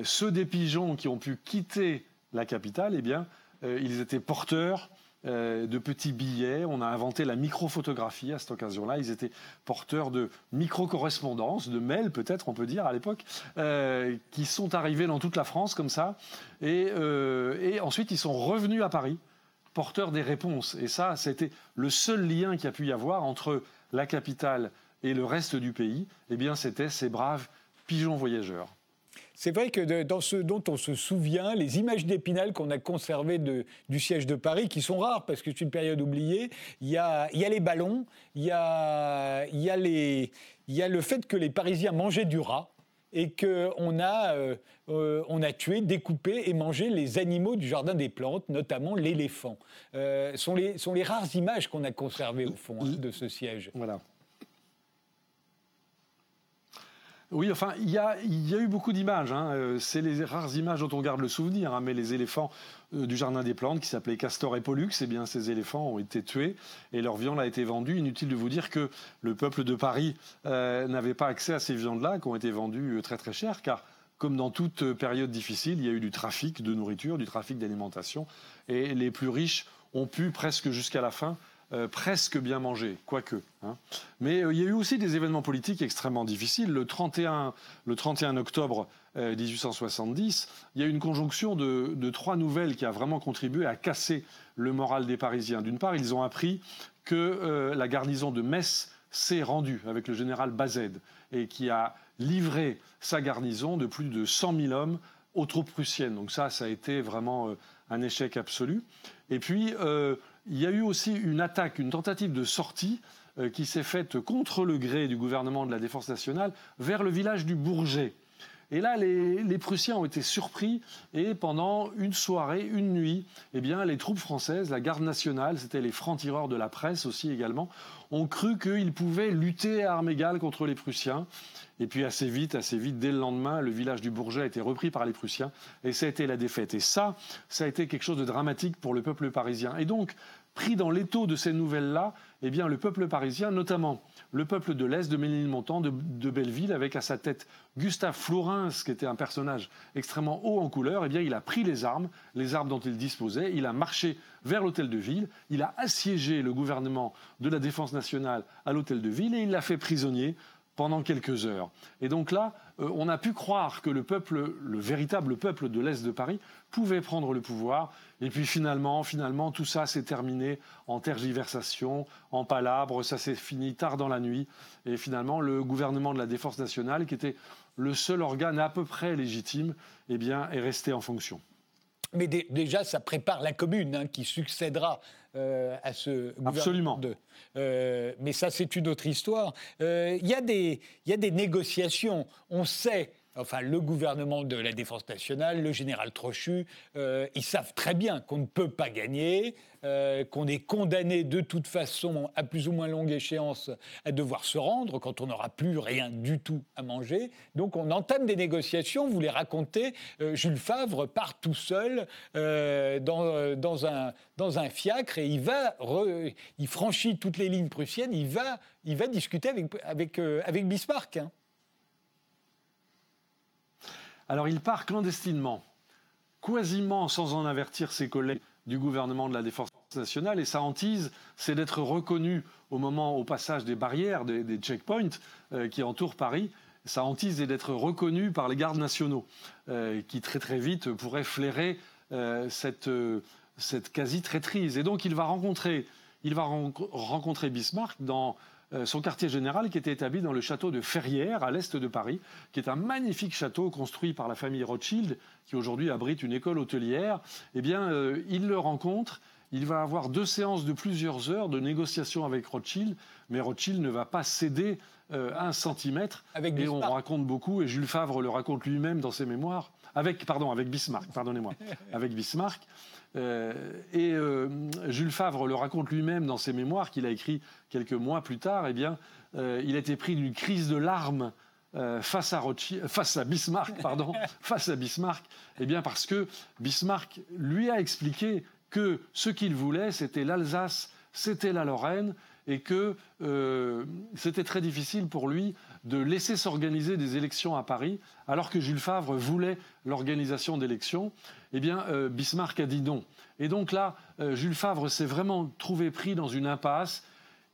ceux des pigeons qui ont pu quitter la capitale, eh bien, ils étaient porteurs euh, de petits billets. On a inventé la microphotographie à cette occasion-là. Ils étaient porteurs de micro-correspondances, de mails peut-être, on peut dire à l'époque, euh, qui sont arrivés dans toute la France comme ça. Et, ensuite, ils sont revenus à Paris, porteurs des réponses. Et ça, c'était le seul lien qu'il y a pu y avoir entre la capitale et le reste du pays. Eh bien, c'était ces braves pigeons voyageurs. C'est vrai que dans ce dont on se souvient, les images d'Épinal qu'on a conservées du siège de Paris, qui sont rares parce que c'est une période oubliée, il y a, les ballons, il y a, le fait que les Parisiens mangeaient du rat et qu'on a, euh, euh, on a tué, découpé et mangé les animaux du jardin des plantes, notamment l'éléphant. Euh, sont, les, sont les rares images qu'on a conservées au fond hein, de ce siège. Voilà. Oui, enfin, il y a, eu beaucoup d'images. Hein. Euh, c'est les rares images dont on garde le souvenir. Hein. Mais les éléphants euh, du Jardin des Plantes, qui s'appelaient Castor et Pollux, eh bien, ces éléphants ont été tués et leur viande a été vendue. Inutile de vous dire que le peuple de Paris euh, n'avait pas accès à ces viandes-là, qui ont été vendues très très cher, car comme dans toute période difficile, il y a eu du trafic de nourriture, du trafic d'alimentation, et les plus riches ont pu presque jusqu'à la fin euh, presque bien mangé, quoique. Hein. Mais euh, il y a eu aussi des événements politiques extrêmement difficiles. Le 31, le 31 octobre 1870, euh, il y a une conjonction de, trois nouvelles qui a vraiment contribué à casser le moral des Parisiens. D'une part, ils ont appris que la garnison de Metz s'est rendue avec le général Bazed et qui a livré sa garnison de plus de 100 000 hommes aux troupes prussiennes. Donc ça, ça a été vraiment un échec absolu. Et puis, il y a eu aussi une attaque, une tentative de sortie euh, qui s'est faite contre le gré du gouvernement de la Défense nationale vers le village du Bourget. Et là, les, Prussiens ont été surpris et pendant une soirée, une nuit, eh bien, les troupes françaises, la garde nationale, c'était les francs-tireurs de la presse aussi également, ont cru qu'ils pouvaient lutter à armes égales contre les Prussiens. Et puis assez vite, assez vite, dès le lendemain, le village du Bourget a été repris par les Prussiens et ça a été la défaite. Et ça, ça a été quelque chose de dramatique pour le peuple parisien. Et donc, pris dans l'étau de ces nouvelles-là, eh bien, le peuple parisien, notamment le peuple de l'Est, de Ménilmontant, de, de Belleville, avec à sa tête Gustave Flourens, qui était un personnage extrêmement haut en couleur, eh bien, il a pris les armes, les armes dont il disposait, il a marché vers l'hôtel de ville, il a assiégé le gouvernement de la Défense nationale à l'hôtel de ville et il l'a fait prisonnier pendant quelques heures. Et donc là, euh, on a pu croire que le peuple, le véritable peuple de l'Est de Paris, pouvait prendre le pouvoir. Et puis finalement, finalement, tout ça s'est terminé en tergiversation, en palabres. Ça s'est fini tard dans la nuit. Et finalement, le gouvernement de la Défense nationale, qui était le seul organe à peu près légitime, eh bien, est resté en fonction. Mais déjà, ça prépare la commune hein, qui succédera euh, à ce gouvernement. Absolument. Euh, mais ça, c'est une autre histoire. Euh, il y, y, a des négociations. On sait enfin le gouvernement de la Défense nationale, le général Trochu, euh, ils savent très bien qu'on ne peut pas gagner, euh, qu'on est condamné de toute façon, à plus ou moins longue échéance, à devoir se rendre quand on n'aura plus rien du tout à manger. Donc on entame des négociations, vous les racontez, euh, Jules Favre part tout seul dans, un, fiacre et il va, il franchit toutes les lignes prussiennes, il va, il va discuter avec, avec, avec Bismarck. Hein. Alors il part clandestinement, quasiment sans en avertir ses collègues du gouvernement de la Défense nationale. Et sa hantise, c'est d'être reconnu au moment, au passage des barrières, des, checkpoints euh, qui entourent Paris. Sa hantise est d'être reconnu par les gardes nationaux, euh, qui très très vite pourraient flairer euh, cette, cette quasi-traîtrise. Et donc il va rencontrer, il va rencontrer Bismarck dans son quartier général qui était établi dans le château de Ferrières, à l'est de Paris, qui est un magnifique château construit par la famille Rothschild, qui aujourd'hui abrite une école hôtelière. Eh bien, euh, il le rencontre. Il va avoir deux séances de plusieurs heures de négociations avec Rothschild, mais Rothschild ne va pas céder euh, un centimètre. Avec et on raconte beaucoup, et Jules Favre le raconte lui-même dans ses mémoires, avec, pardon, avec Bismarck, pardonnez-moi, avec Bismarck. Euh, et euh, Jules Favre le raconte lui-même dans ses mémoires qu'il a écrit quelques mois plus tard. Eh bien, euh, il a été pris d'une crise de larmes face à, face à Bismarck, pardon, face à Bismarck, eh bien parce que Bismarck lui a expliqué que ce qu'il voulait, c'était l'Alsace, c'était la Lorraine, et que c'était très difficile pour lui de laisser s'organiser des élections à Paris, alors que Jules Favre voulait l'organisation d'élections, eh bien, euh, Bismarck a dit non. Et donc là, euh, Jules Favre s'est vraiment trouvé pris dans une impasse.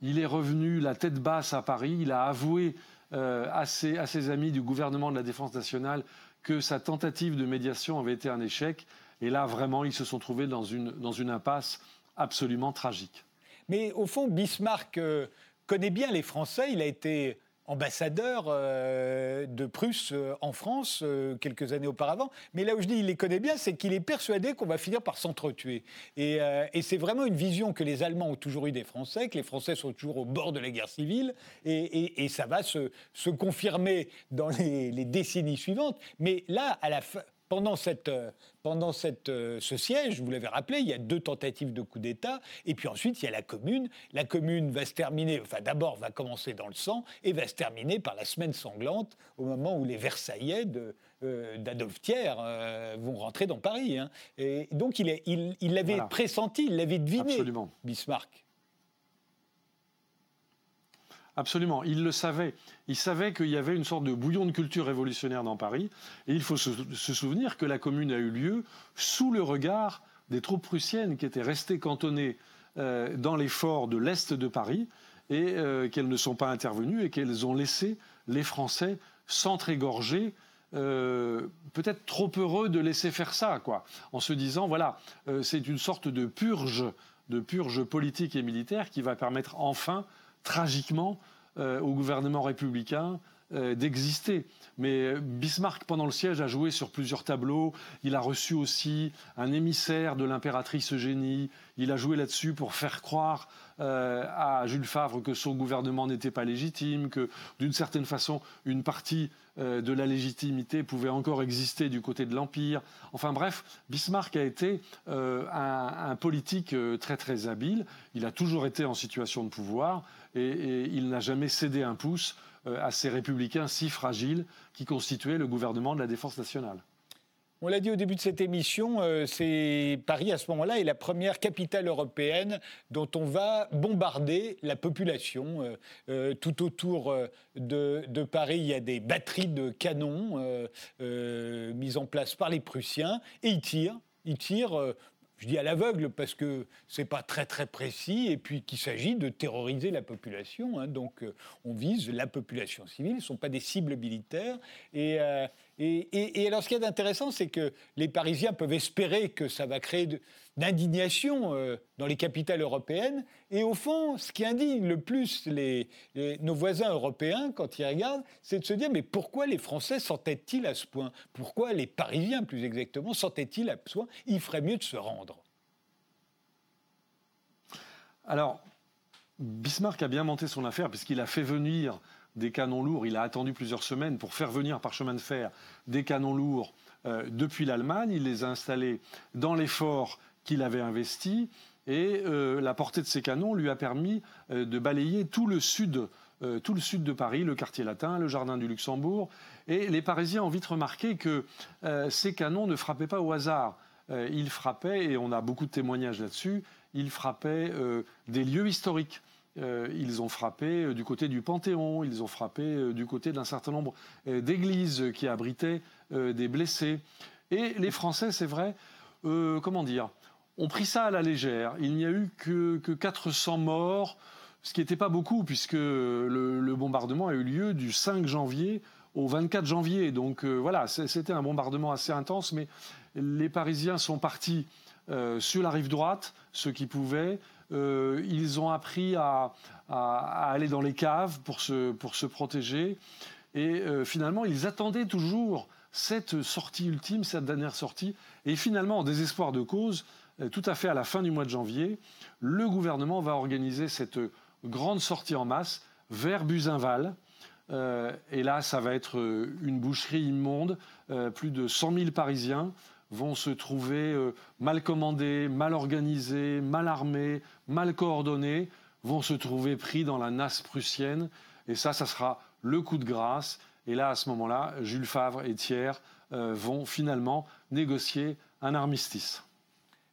Il est revenu la tête basse à Paris. Il a avoué euh, à, ses, amis du gouvernement de la Défense nationale que sa tentative de médiation avait été un échec. Et là, vraiment, ils se sont trouvés dans une, dans une impasse absolument tragique. Mais au fond, Bismarck connaît bien les Français. Il a été ambassadeur euh, de Prusse euh, en France euh, quelques années auparavant. Mais là où je dis il les connaît bien, c'est qu'il est persuadé qu'on va finir par s'entretuer. Et, c'est vraiment une vision que les Allemands ont toujours eu des Français, que les Français sont toujours au bord de la guerre civile, et, ça va se, confirmer dans les, les, décennies suivantes. Mais là, à la fin pendant, cette, euh, pendant cette, euh, ce siège, vous l'avez rappelé, il y a deux tentatives de coup d'État, et puis ensuite il y a la commune. La commune va se terminer, enfin d'abord va commencer dans le sang, et va se terminer par la semaine sanglante, au moment où les Versaillais euh, d'Adolphe Thiers vont rentrer dans Paris. Hein. Et donc il l'avait il, pressenti, il l'avait deviné, Absolument. Bismarck. Absolument, il le savait. Il savait qu'il y avait une sorte de bouillon de culture révolutionnaire dans Paris. Et il faut se, souvenir que la commune a eu lieu sous le regard des troupes prussiennes qui étaient restées cantonnées euh, dans les forts de l'Est de Paris et euh, qu'elles ne sont pas intervenues et qu'elles ont laissé les Français s'entrégorger. Euh, peut-être trop heureux de laisser faire ça, quoi, en se disant voilà, c'est une sorte de purge, de purge politique et militaire qui va permettre enfin tragiquement euh, au gouvernement républicain euh, d'exister. Mais Bismarck, pendant le siège, a joué sur plusieurs tableaux. Il a reçu aussi un émissaire de l'impératrice Eugénie. Il a joué là-dessus pour faire croire euh, à Jules Favre que son gouvernement n'était pas légitime, que d'une certaine façon, une partie euh, de la légitimité pouvait encore exister du côté de l'Empire. Enfin bref, Bismarck a été euh, un, politique très très habile. Il a toujours été en situation de pouvoir et il n'a jamais cédé un pouce à ces républicains si fragiles qui constituaient le gouvernement de la défense nationale. On l'a dit au début de cette émission, euh, c'est Paris à ce moment-là est la première capitale européenne dont on va bombarder la population. Euh, euh, tout autour de, Paris, il y a des batteries de canons mises en place par les Prussiens et ils tirent. Ils tirent je dis à l'aveugle parce que c'est pas très très précis et puis qu'il s'agit de terroriser la population. Hein. donc on vise la population civile, ce ne sont pas des cibles militaires. Et, et, alors, ce qui est intéressant, c'est que les Parisiens peuvent espérer que ça va créer d'indignation euh, dans les capitales européennes. Et au fond, ce qui indigne le plus nos voisins européens quand ils regardent, c'est de se dire mais pourquoi les Français s'entêtent-ils à ce point? Pourquoi les Parisiens, plus exactement, s'entêtent-ils à ce point? Il ferait mieux de se rendre. Alors, Bismarck a bien monté son affaire puisqu'il a fait venir des canons lourds. Il a attendu plusieurs semaines pour faire venir par chemin de fer des canons lourds euh, depuis l'Allemagne. Il les a installés dans les forts qu'il avait investis. Et euh, la portée de ces canons lui a permis euh, de balayer tout le sud tout le sud de Paris, le quartier latin, le jardin du Luxembourg. Et les Parisiens ont vite remarqué que ces canons ne frappaient pas au hasard. ils frappaient, et on a beaucoup de témoignages là-dessus, ils frappaient des lieux historiques. Euh, ils ont frappé euh, du côté du Panthéon, ils ont frappé euh, du côté d'un certain nombre d'églises qui abritaient des blessés. Et les Français, c'est vrai, comment dire, ont pris ça à la légère. Il n'y a eu que, 400 morts, ce qui n'était pas beaucoup, puisque le, bombardement a eu lieu du 5 janvier au 24 janvier. Donc voilà, c'était un bombardement assez intense, mais les Parisiens sont partis sur la rive droite, ceux qui pouvaient, euh, ils ont appris à, aller dans les caves pour se, protéger. Et euh, finalement, ils attendaient toujours cette sortie ultime, cette dernière sortie. Et finalement, en désespoir de cause, euh, tout à fait à la fin du mois de janvier, le gouvernement va organiser cette grande sortie en masse vers Buzinval. et là, ça va être une boucherie immonde. plus de 100 000 Parisiens vont se trouver euh, mal commandés, mal organisés, mal armés, mal coordonnés, vont se trouver pris dans la nasse prussienne. Et ça, ça sera le coup de grâce. Et là, à ce moment-là, Jules Favre et Thiers euh, vont finalement négocier un armistice.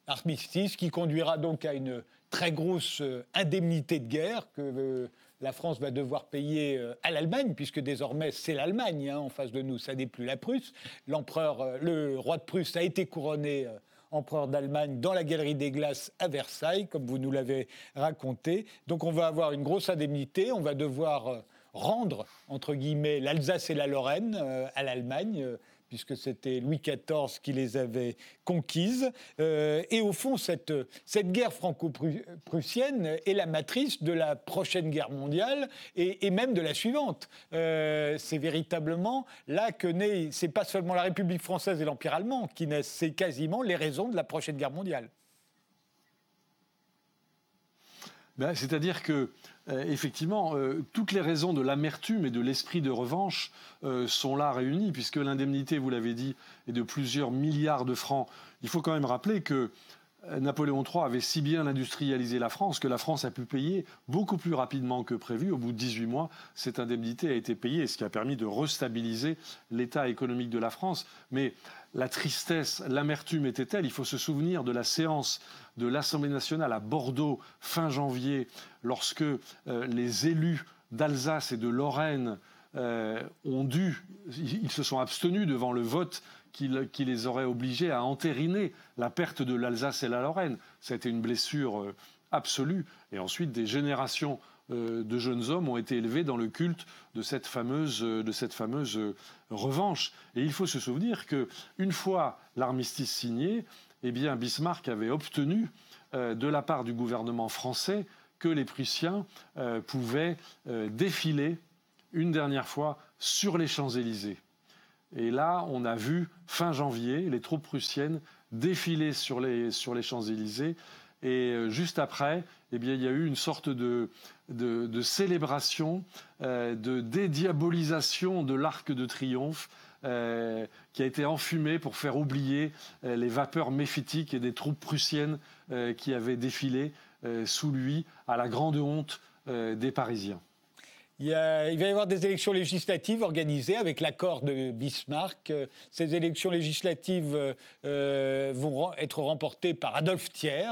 Armistice qui conduira donc à une très grosse euh, indemnité de guerre que la France va devoir payer euh, à l'Allemagne, puisque désormais c'est l'Allemagne hein, en face de nous, ça n'est plus la Prusse. L'empereur, euh, le roi de Prusse a été couronné euh, empereur d'Allemagne dans la galerie des glaces à Versailles, comme vous nous l'avez raconté. Donc on va avoir une grosse indemnité, on va devoir rendre, entre guillemets, l'Alsace et la Lorraine à l'Allemagne puisque c'était Louis XIV qui les avait conquises. Euh, et au fond, cette, cette guerre franco-prussienne est la matrice de la prochaine guerre mondiale et, même de la suivante. Euh, c'est véritablement là que naît, c'est pas seulement la République française et l'Empire allemand qui naissent, c'est quasiment les raisons de la prochaine guerre mondiale. Ben, c'est-à-dire que effectivement, euh, toutes les raisons de l'amertume et de l'esprit de revanche euh, sont là réunies, puisque l'indemnité, vous l'avez dit, est de plusieurs milliards de francs. Il faut quand même rappeler que Napoléon III avait si bien industrialisé la France que la France a pu payer beaucoup plus rapidement que prévu. Au bout de 18 mois, cette indemnité a été payée, ce qui a permis de restabiliser l'état économique de la France. Mais la tristesse, l'amertume était telle, il faut se souvenir de la séance de l'Assemblée nationale à Bordeaux fin janvier, lorsque euh, les élus d'Alsace et de Lorraine euh, ont dû, ils se sont abstenus devant le vote qui, les aurait obligés à entériner la perte de l'Alsace et la Lorraine. Ça a été une blessure euh, absolue. Et ensuite, des générations de jeunes hommes ont été élevés dans le culte de cette fameuse, de cette fameuse revanche. Et il faut se souvenir que une fois l'armistice signé, eh bien, Bismarck avait obtenu euh, de la part du gouvernement français que les Prussiens euh, pouvaient euh, défiler une dernière fois sur les Champs-Élysées. Et là, on a vu, fin janvier, les troupes prussiennes défiler sur les, Champs-Élysées. Et juste après, eh bien, il y a eu une sorte de, de célébration, de dédiabolisation de l'arc de triomphe euh, qui a été enfumé pour faire oublier euh, les vapeurs méphitiques et des troupes prussiennes euh, qui avaient défilé sous lui à la grande honte des Parisiens. Il, va y avoir des élections législatives organisées avec l'accord de Bismarck. Ces élections législatives euh, vont être remportées par Adolphe Thiers.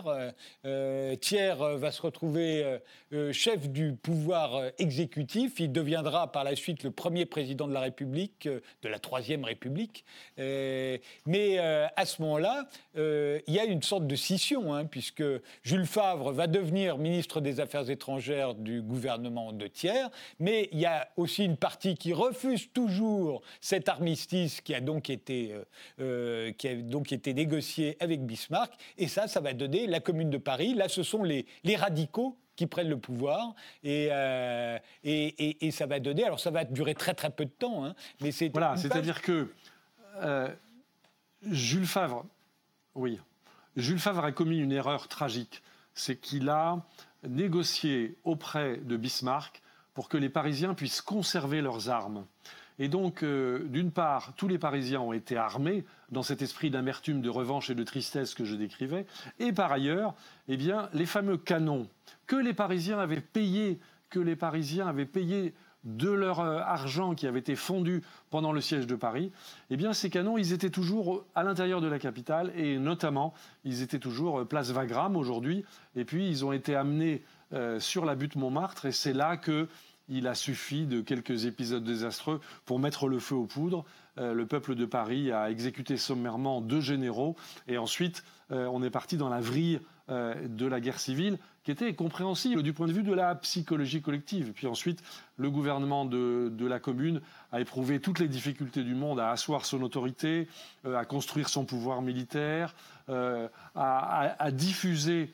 Euh, Thiers va se retrouver euh, chef du pouvoir exécutif. Il deviendra par la suite le premier président de la République, de la Troisième République. mais à ce moment-là, il y a une sorte de scission, hein, puisque Jules Favre va devenir ministre des Affaires étrangères du gouvernement de Thiers mais il y a aussi une partie qui refuse toujours cet armistice qui a donc été, euh, euh, qui a donc été négocié avec Bismarck. Et ça, ça va donner la Commune de Paris. Là, ce sont les, les radicaux qui prennent le pouvoir et, euh, et, et, ça va donner. Alors ça va durer très très peu de temps, hein, mais c'est voilà, c'est-à-dire que Jules Favre, oui, Jules Favre a commis une erreur tragique, c'est qu'il a négocié auprès de Bismarck pour que les Parisiens puissent conserver leurs armes. Et donc, euh, d'une part, tous les Parisiens ont été armés dans cet esprit d'amertume, de revanche et de tristesse que je décrivais. Et par ailleurs, eh bien, les fameux canons que les Parisiens avaient payés, que les Parisiens avaient payés de leur euh, argent qui avait été fondu pendant le siège de Paris, eh bien ces canons, ils étaient toujours à l'intérieur de la capitale et notamment, ils étaient toujours euh, place Wagram aujourd'hui. Et puis, ils ont été amenés sur la butte Montmartre et c'est là que il a suffi de quelques épisodes désastreux pour mettre le feu aux poudres. Euh, le peuple de Paris a exécuté sommairement deux généraux et ensuite euh, on est parti dans la vrille euh, de la guerre civile qui était compréhensible du point de vue de la psychologie collective. Puis ensuite, le gouvernement de, la commune a éprouvé toutes les difficultés du monde à asseoir son autorité, à construire son pouvoir militaire, à, diffuser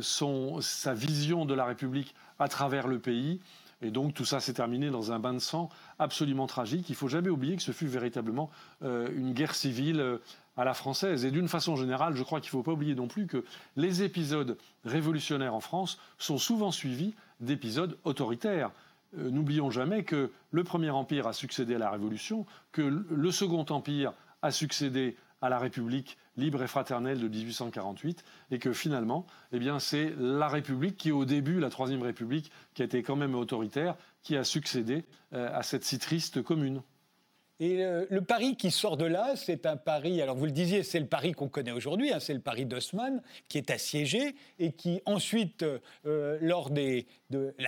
sa vision de la République à travers le pays. Et donc tout ça s'est terminé dans un bain de sang absolument tragique. Il faut jamais oublier que ce fut véritablement euh, une guerre civile euh, à la française. Et d'une façon générale, je crois qu'il ne faut pas oublier non plus que les épisodes révolutionnaires en France sont souvent suivis d'épisodes autoritaires. Euh, n'oublions jamais que le Premier Empire a succédé à la Révolution, que le Second Empire a succédé à la République libre et fraternelle de 1848, et que finalement, eh bien, c'est la République qui, au début, la Troisième République, qui a été quand même autoritaire, qui a succédé euh, à cette si triste commune. Et euh, le Paris qui sort de là, c'est un Paris, alors vous le disiez, c'est le Paris qu'on connaît aujourd'hui, hein, c'est le Paris d'Haussmann, qui est assiégé et qui ensuite, euh, lors des,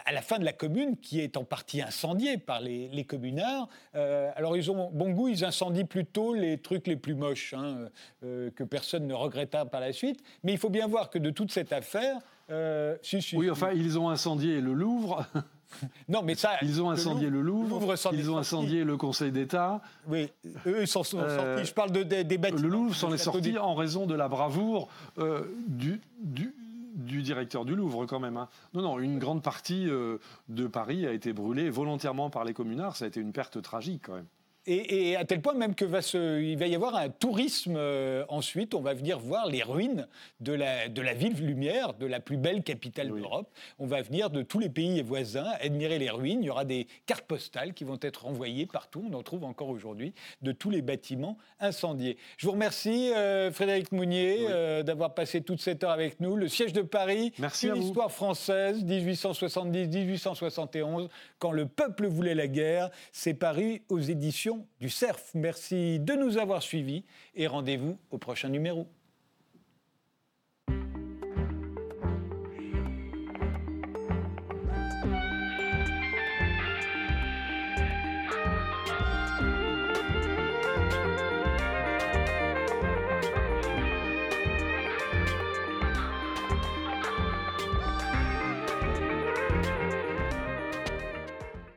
à la fin de la commune, qui est en partie incendiée par les, communards, euh, alors ils ont bon goût, ils incendient plutôt les trucs les plus moches, hein, que personne ne regretta par la suite. Mais il faut bien voir que de toute cette affaire, oui, enfin, ils ont incendié le Louvre. Non, mais ça. Ils ont incendié le Louvre, ils ont incendié le Conseil d'État. Oui, eux, ils s'en sont euh, sortis. Je parle de, des bâtiments. Le Louvre s'en est sorti en raison de la bravoure euh, du, du, du, directeur du Louvre, quand même. Hein. Non, non, une grande partie euh, de Paris a été brûlée volontairement par les communards. Ça a été une perte tragique, quand même. Et, à tel point même que va se, il va y avoir un tourisme euh, ensuite. On va venir voir les ruines de la, de la ville lumière, de la plus belle capitale d'Europe. On va venir de tous les pays voisins admirer les ruines. Il y aura des cartes postales qui vont être envoyées partout. On en trouve encore aujourd'hui de tous les bâtiments incendiés. Je vous remercie, euh, Frédéric Mounier, euh, d'avoir passé toute cette heure avec nous. Le siège de Paris, Merci une histoire française, 1870-1871, quand le peuple voulait la guerre. C'est Paris aux éditions du CERF. Merci de nous avoir suivis et rendez-vous au prochain numéro.